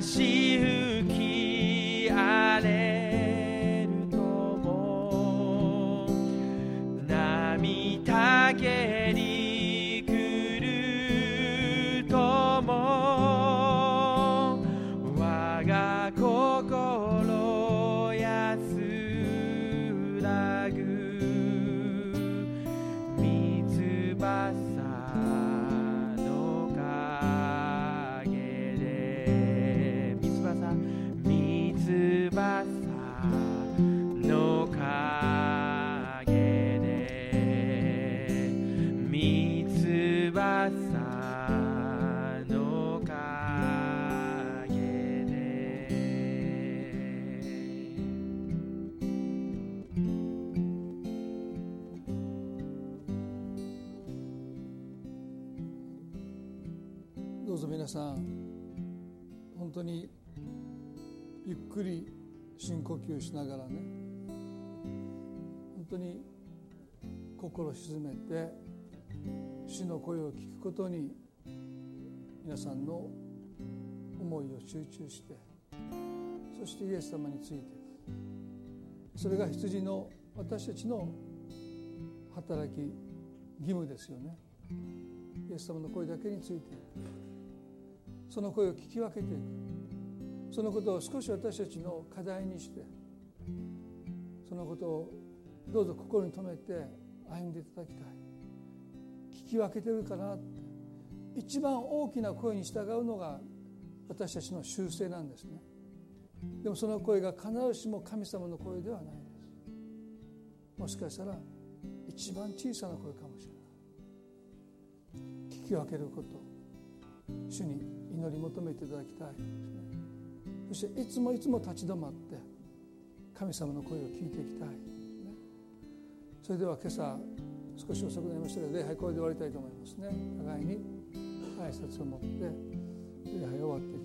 [SPEAKER 2] ゆっ
[SPEAKER 1] しながらね。本当に心沈めて主の声を聞くことに皆さんの思いを集中してそしてイエス様についてそれが羊の私たちの働き義務ですよね。イエス様の声だけについてその声を聞き分けていく。そのことを少し私たちの課題にしてそのことをどうぞ心に留めて歩んでいただきたい。聞き分けてるかな。って一番大きな声に従うのが私たちの習性なんですね。でもその声が必ずしも神様の声ではないです。もしかしたら一番小さな声かもしれない。聞き分けること。主に祈り求めていただきたいですね。そしていつもいつも立ち止まって神様の声を聞いていきたい。ねそれでは今朝少し遅くなりましたけど礼拝これで終わりたいと思いますね。互いに挨拶を持って礼拝終わっていきます。